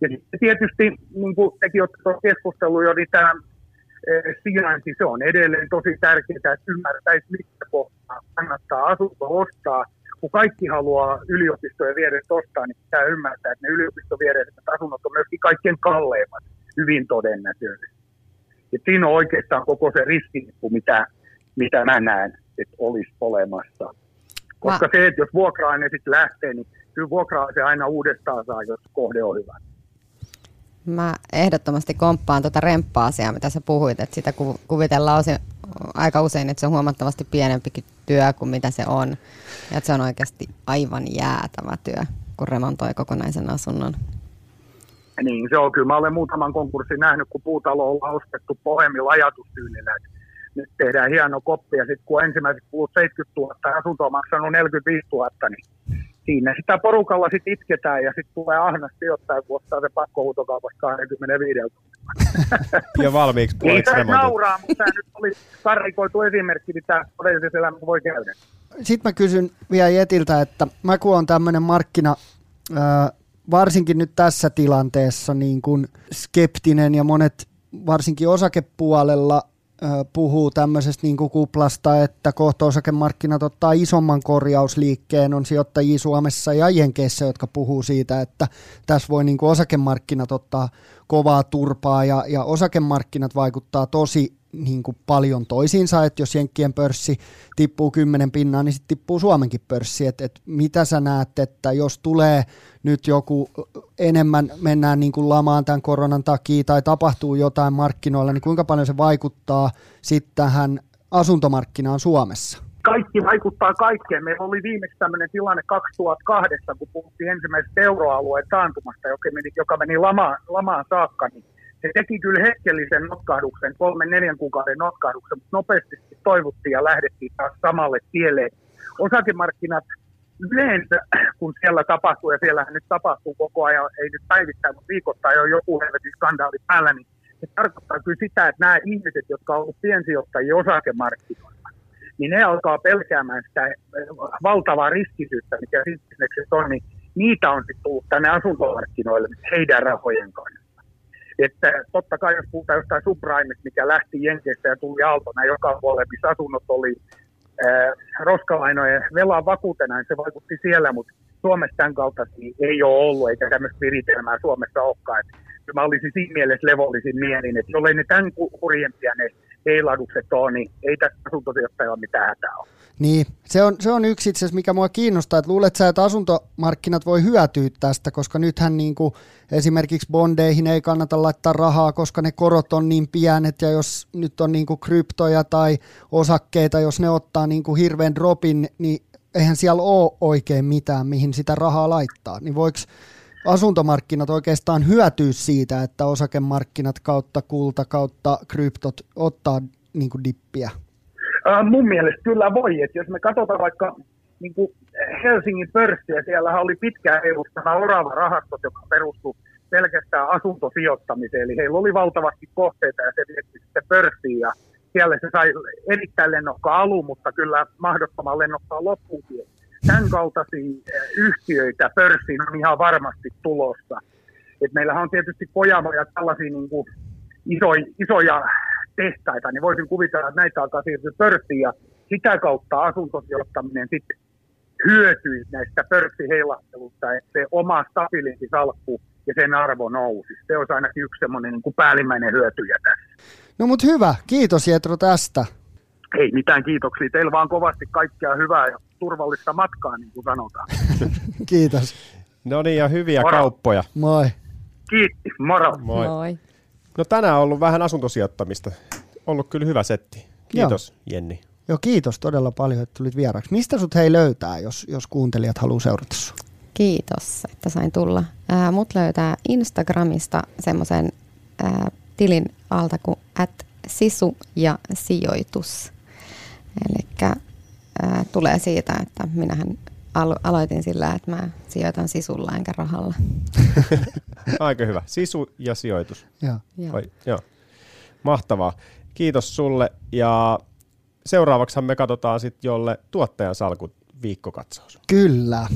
[SPEAKER 6] Ja sitten tietysti, niin kuin tekin olette keskustellut jo, niin tämä e, sijainti, se on edelleen tosi tärkeää, että ymmärtäisi, mistä kohtaa kannattaa asunto ostaa. Kun kaikki haluaa yliopistojen vierestä ostaa, niin pitää ymmärtää, että ne yliopiston viereiset asunnot on myöskin kaikkein kalleimmat, hyvin todennäköisesti. Et siinä on oikeastaan koko se riski, mitä, mitä mä näen, että olisi olemassa. Koska mä... se, että jos vuokra-aine sitten lähtee, niin kyllä vuokra se aina uudestaan saa, jos kohde on hyvä.
[SPEAKER 2] Mä ehdottomasti komppaan tuota remppa-asiaa, mitä sä puhuit, että sitä kuvitellaan osin, aika usein, että se on huomattavasti pienempikin työ kuin mitä se on. Ja että se on oikeasti aivan jäätävä työ, kun remontoi kokonaisen asunnon.
[SPEAKER 6] Niin, se on kyllä. Mä olen muutaman konkurssin nähnyt, kun puutalo on ostettu pohjemmilla ajatustyynillä. Nyt tehdään hieno koppi ja sitten kun ensimmäiset kulut 70 000 ja asunto on maksanut 45 000, niin siinä sitä porukalla sitten itketään ja sitten tulee ahnas sijoittaja, kun ottaa se pakkohuutokaupasta [laughs] 25
[SPEAKER 1] Ja valmiiksi puoliksi
[SPEAKER 6] Ei nauraa, mutta tämä nyt oli karrikoitu esimerkki, mitä todellisessa elämässä voi käydä.
[SPEAKER 4] Sitten mä kysyn vielä Jetiltä, että mä kun on tämmöinen markkina, varsinkin nyt tässä tilanteessa niin kuin skeptinen ja monet varsinkin osakepuolella puhuu tämmöisestä niin kuin kuplasta, että kohta osakemarkkinat ottaa isomman korjausliikkeen, on sijoittajia Suomessa ja Jenkeissä, jotka puhuu siitä, että tässä voi niin kuin osakemarkkinat ottaa kovaa turpaa ja, ja osakemarkkinat vaikuttaa tosi niin kuin paljon toisiinsa, että jos Jenkkien pörssi tippuu 10 pinnaa, niin sitten tippuu Suomenkin pörssi, että et mitä sä näet, että jos tulee nyt joku enemmän, mennään niin kuin lamaan tämän koronan takia tai tapahtuu jotain markkinoilla, niin kuinka paljon se vaikuttaa sitten tähän asuntomarkkinaan Suomessa?
[SPEAKER 6] Kaikki vaikuttaa kaikkeen. Meillä oli viimeksi tämmöinen tilanne 2008, kun puhuttiin ensimmäisestä euroalueen taantumasta, joka meni, joka meni lamaan, lamaan saakka, niin se teki kyllä hetkellisen notkahduksen, kolmen neljän kuukauden notkahduksen, mutta nopeasti toivottiin ja lähdettiin taas samalle tielle. Osakemarkkinat yleensä, kun siellä tapahtuu, ja siellähän nyt tapahtuu koko ajan, ei nyt päivittäin, mutta viikoittain jo joku helvetin skandaali päällä, niin se tarkoittaa kyllä sitä, että nämä ihmiset, jotka ovat piensijoittajia osakemarkkinoilla, niin ne alkaa pelkäämään sitä valtavaa riskisyyttä, mikä bisneksessä on, niin niitä on sitten tullut tänne asuntomarkkinoille heidän rahojen kanssa. Että totta kai jos puhutaan jostain subprimeista, mikä lähti Jenkeistä ja tuli aaltona joka puolelle, missä asunnot oli äh, roskalainojen velan vakuutena, niin se vaikutti siellä, mutta Suomessa tämän kaltaisia ei ole ollut, eikä tämmöistä viritelmää Suomessa olekaan. Että mä olisin siinä mielessä levollisin mielin, että jollei ne tämän kurjempia ne heilahdukset on, niin ei tässä asuntosijoittajalla mitään hätää ole.
[SPEAKER 4] Niin, se on, se on yksi itse mikä mua kiinnostaa, että luulet sä, että asuntomarkkinat voi hyötyä tästä, koska nythän niin kuin esimerkiksi bondeihin ei kannata laittaa rahaa, koska ne korot on niin pienet, ja jos nyt on niin kuin kryptoja tai osakkeita, jos ne ottaa niin kuin hirveän dropin, niin eihän siellä ole oikein mitään, mihin sitä rahaa laittaa. Niin voiko asuntomarkkinat oikeastaan hyötyä siitä, että osakemarkkinat kautta kulta kautta kryptot ottaa niin kuin dippiä?
[SPEAKER 6] Äh, mun mielestä kyllä voi, että jos me katsotaan vaikka niin kuin Helsingin pörssiä, siellä oli pitkään edustana orava rahastot, joka perustui pelkästään asuntosijoittamiseen, eli heillä oli valtavasti kohteita ja se vietti sitten pörssiin ja siellä se sai erittäin lennokkaa alun, mutta kyllä mahdottoman lennokkaa loppuunkin. Tämän kaltaisia yhtiöitä pörssiin on ihan varmasti tulossa. Et meillähän on tietysti pojamoja tällaisia niin kuin isoja, isoja tehtaita, niin voisin kuvitella, että näitä alkaa siirtyä pörssiin ja sitä kautta asuntosijoittaminen sitten hyötyisi näistä pörssiheilahtelusta, että se oma stabilitisalkku ja sen arvo nousi. Se olisi ainakin yksi semmoinen niin kuin päällimmäinen hyötyjä tässä.
[SPEAKER 4] No mut hyvä, kiitos Jetro tästä.
[SPEAKER 6] Ei mitään kiitoksia. Teillä vaan kovasti kaikkea hyvää ja turvallista matkaa, niin kuin sanotaan. [laughs]
[SPEAKER 4] Kiitos.
[SPEAKER 1] No niin, ja hyviä
[SPEAKER 6] Moro.
[SPEAKER 1] kauppoja.
[SPEAKER 4] Moi.
[SPEAKER 6] Kiitti, moro.
[SPEAKER 1] Moi.
[SPEAKER 2] Moi.
[SPEAKER 1] No tänään on ollut vähän asuntosijoittamista. Ollut kyllä hyvä setti. Kiitos, Jenni.
[SPEAKER 4] Joo, kiitos todella paljon, että tulit vieraksi. Mistä sut hei löytää, jos, jos kuuntelijat haluaa seurata sua?
[SPEAKER 2] Kiitos, että sain tulla. Ää, mut löytää Instagramista semmoisen ää, tilin alta kuin at sisu ja sijoitus. Eli tulee siitä, että minähän alo- aloitin sillä, että mä sijoitan sisulla enkä rahalla. [laughs]
[SPEAKER 1] Aika hyvä. Sisu ja sijoitus.
[SPEAKER 4] Joo.
[SPEAKER 2] Joo.
[SPEAKER 1] Oi, joo. Mahtavaa. Kiitos sulle. Ja seuraavaksi me katsotaan sitten jolle tuottajan salkut viikkokatsaus.
[SPEAKER 4] Kyllä.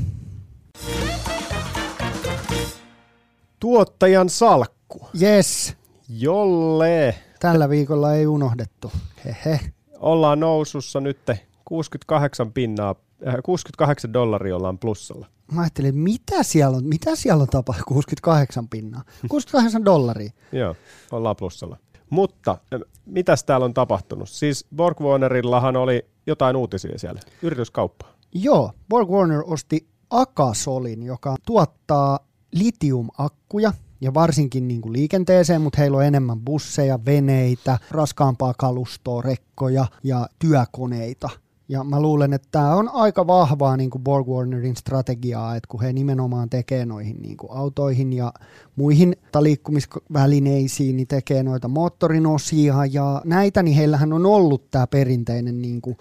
[SPEAKER 1] Tuottajan salkku,
[SPEAKER 4] Yes.
[SPEAKER 1] jolle
[SPEAKER 4] Tällä viikolla ei unohdettu. Hehe.
[SPEAKER 1] ollaan nousussa nyt 68 pinnaa, äh, 68 dollaria ollaan plussalla.
[SPEAKER 4] Mä ajattelin, mitä siellä on, mitä siellä on tapa 68 pinnaa. 68 dollaria.
[SPEAKER 1] Joo, ollaan plussalla. Mutta äh, mitäs täällä on tapahtunut? Siis Borgwarnerillahan oli jotain uutisia siellä. Yrityskauppa.
[SPEAKER 4] Joo, Borg Warner osti Akasolin, joka tuottaa litiumakkuja ja varsinkin niin kuin liikenteeseen, mutta heillä on enemmän busseja, veneitä, raskaampaa kalustoa, rekkoja ja työkoneita. Ja mä luulen, että tämä on aika vahvaa niin kuin Borg Warnerin strategiaa, että kun he nimenomaan tekee noihin niin kuin autoihin ja muihin liikkumisvälineisiin, niin tekee noita moottorinosia ja näitä, niin heillähän on ollut tämä perinteinen niin kuin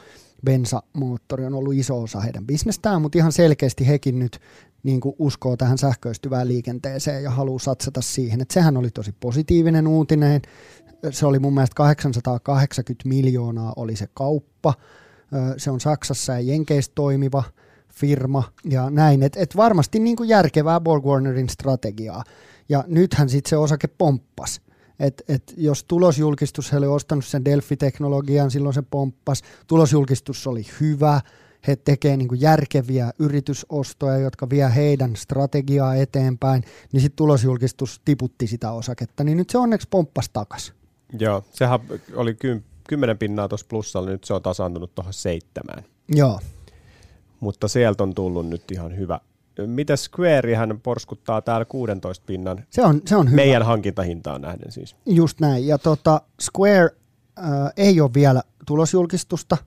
[SPEAKER 4] bensamoottori on ollut iso osa heidän bisnestään, mutta ihan selkeästi hekin nyt niin kuin uskoo tähän sähköistyvään liikenteeseen ja haluaa satsata siihen. Et sehän oli tosi positiivinen uutinen. Se oli mun mielestä 880 miljoonaa oli se kauppa. Se on Saksassa ja Jenkeissä toimiva firma ja näin. Et, et varmasti niin kuin järkevää Borg Warnerin strategiaa. Ja nythän sitten se osake pomppas. Et, et jos tulosjulkistus, he oli ostanut sen Delphi-teknologian, silloin se pomppas. Tulosjulkistus oli hyvä. He tekevät niin järkeviä yritysostoja, jotka vie heidän strategiaa eteenpäin, niin sitten tulosjulkistus tiputti sitä osaketta, niin nyt se onneksi pomppasi takas.
[SPEAKER 1] Joo, sehän oli ky- 10 pinnaa tuossa plussalla, nyt se on tasaantunut tuohon seitsemään.
[SPEAKER 4] Joo,
[SPEAKER 1] Mutta sieltä on tullut nyt ihan hyvä. Mitä Square hän porskuttaa täällä 16 pinnan
[SPEAKER 4] se on, se on hyvä.
[SPEAKER 1] meidän hankintahintaan nähden siis.
[SPEAKER 4] Just näin. Ja tota, Square äh, ei ole vielä tulosjulkistusta,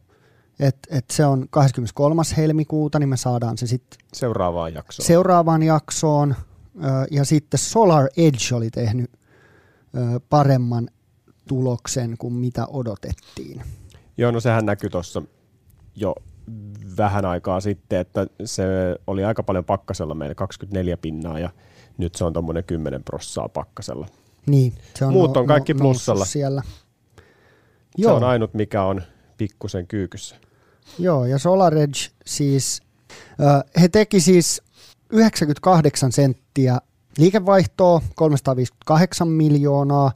[SPEAKER 4] että et se on 23. helmikuuta, niin me saadaan se sitten
[SPEAKER 1] Seuraavaan jaksoon.
[SPEAKER 4] seuraavaan jaksoon. Ö, Ja sitten Solar Edge oli tehnyt ö, paremman tuloksen kuin mitä odotettiin.
[SPEAKER 1] Joo, no sehän näkyy tuossa jo vähän aikaa sitten, että se oli aika paljon pakkasella meillä, 24 pinnaa ja nyt se on tuommoinen 10 prossaa pakkasella.
[SPEAKER 4] Niin, se on
[SPEAKER 1] Muut on kaikki
[SPEAKER 4] noussut
[SPEAKER 1] plussalla.
[SPEAKER 4] siellä.
[SPEAKER 1] Se on ainut, mikä on pikkusen kyykyssä.
[SPEAKER 4] Joo, ja SolarEdge siis, he teki siis 98 senttiä liikevaihtoa, 358 miljoonaa,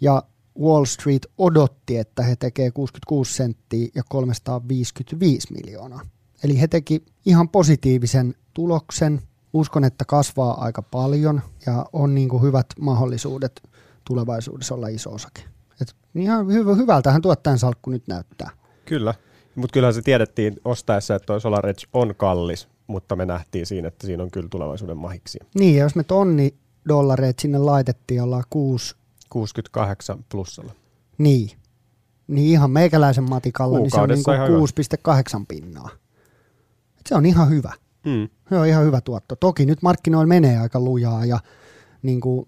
[SPEAKER 4] ja Wall Street odotti, että he tekee 66 senttiä ja 355 miljoonaa. Eli he teki ihan positiivisen tuloksen. Uskon, että kasvaa aika paljon ja on niin kuin hyvät mahdollisuudet tulevaisuudessa olla iso osake. Et ihan hyvä, hyvältähän tuottajan salkku nyt näyttää.
[SPEAKER 1] Kyllä, mutta kyllähän se tiedettiin ostaessa, että toi Solar Edge on kallis, mutta me nähtiin siinä, että siinä on kyllä tulevaisuuden mahiksi.
[SPEAKER 4] Niin, ja jos me tonni dollareita sinne laitettiin, ollaan kuusi,
[SPEAKER 1] 68 plussalla.
[SPEAKER 4] niin, niin ihan meikäläisen matikalla, niin se on niin 6,8 pinnaa. Et se on ihan hyvä.
[SPEAKER 1] Mm.
[SPEAKER 4] Se on ihan hyvä tuotto. Toki nyt markkinoilla menee aika lujaa ja niin kuin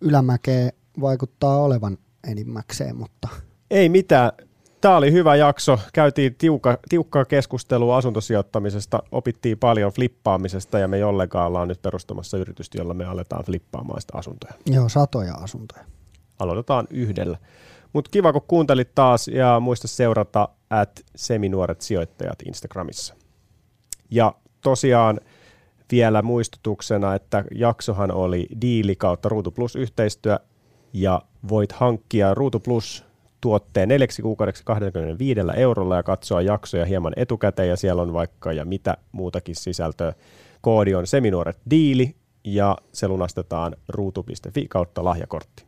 [SPEAKER 4] ylämäkeä vaikuttaa olevan enimmäkseen, mutta
[SPEAKER 1] Ei mitään. Tämä oli hyvä jakso. Käytiin tiukka, tiukkaa keskustelua asuntosijoittamisesta, opittiin paljon flippaamisesta ja me jollekaan ollaan nyt perustamassa yritystä, jolla me aletaan flippaamaan sitä asuntoja.
[SPEAKER 4] joo, satoja asuntoja.
[SPEAKER 1] Aloitetaan yhdellä. Mutta kiva, kun kuuntelit taas ja muista seurata at seminuoret sijoittajat Instagramissa. Ja tosiaan vielä muistutuksena, että jaksohan oli diili kautta Ruutu Plus yhteistyö ja voit hankkia Ruutu Plus tuotteen neljäksi kuukaudeksi 25 eurolla ja katsoa jaksoja hieman etukäteen ja siellä on vaikka ja mitä muutakin sisältöä. Koodi on Seminuoret Diili ja se lunastetaan ruutu.fi kautta lahjakortti.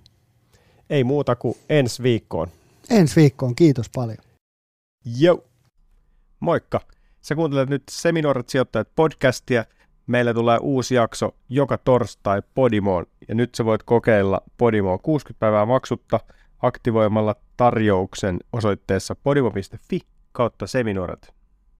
[SPEAKER 1] Ei muuta kuin ensi viikkoon.
[SPEAKER 4] Ensi viikkoon, kiitos paljon.
[SPEAKER 1] Joo. Moikka. Sä kuuntelet nyt Seminuoret sijoittajat podcastia. Meillä tulee uusi jakso joka torstai Podimoon ja nyt sä voit kokeilla Podimoa 60 päivää maksutta aktivoimalla tarjouksen osoitteessa podimo.fi kautta seminuoret.